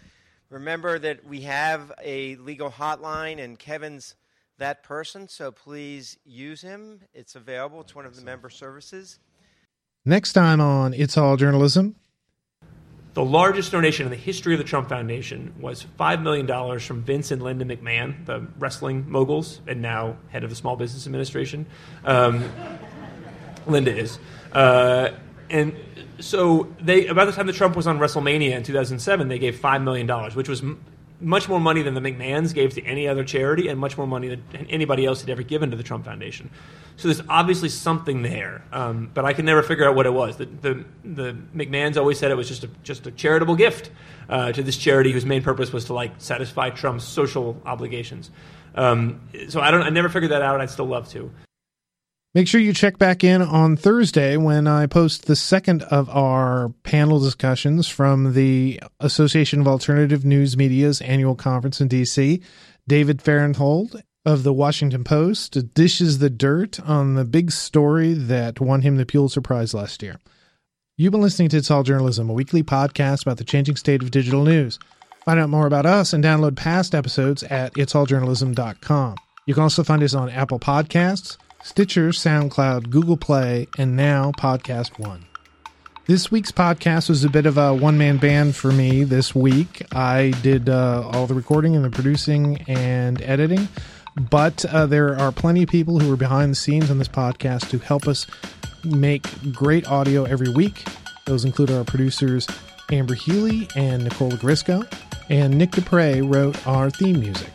Remember that we have a legal hotline, and Kevin's that person, so please use him. It's available. It's one of the member services. Next time on It's All Journalism. The largest donation in the history of the Trump Foundation was $5 million from Vince and Linda McMahon, the wrestling moguls, and now head of the Small Business Administration. Um, Linda is. Uh, and so they about the time that Trump was on WrestleMania in 2007, they gave $5 million, which was much more money than the McMahons gave to any other charity, and much more money than anybody else had ever given to the Trump Foundation. So there's obviously something there, um, but I can never figure out what it was. The, the, the McMahons always said it was just a, just a charitable gift uh, to this charity whose main purpose was to like satisfy Trump's social obligations. Um, so I don't, I never figured that out. I'd still love to. Make sure you check back in on Thursday when I post the second of our panel discussions from the Association of Alternative Newsmedia's annual conference in DC. David Fahrenthold of the Washington Post dishes the dirt on the big story that won him the Pulitzer Prize last year. You've been listening to It's All Journalism, a weekly podcast about the changing state of digital news. Find out more about us and download past episodes at itsalljournalism.com. You can also find us on Apple Podcasts, Stitcher, SoundCloud, Google Play, and now Podcast One. This week's podcast was a bit of a one man band for me this week. I did uh, all the recording and the producing and editing, but uh, there are plenty of people who are behind the scenes on this podcast to help us make great audio every week. Those include our producers Amber Healy and Nicole Grisco, and Nick Dupre wrote our theme music.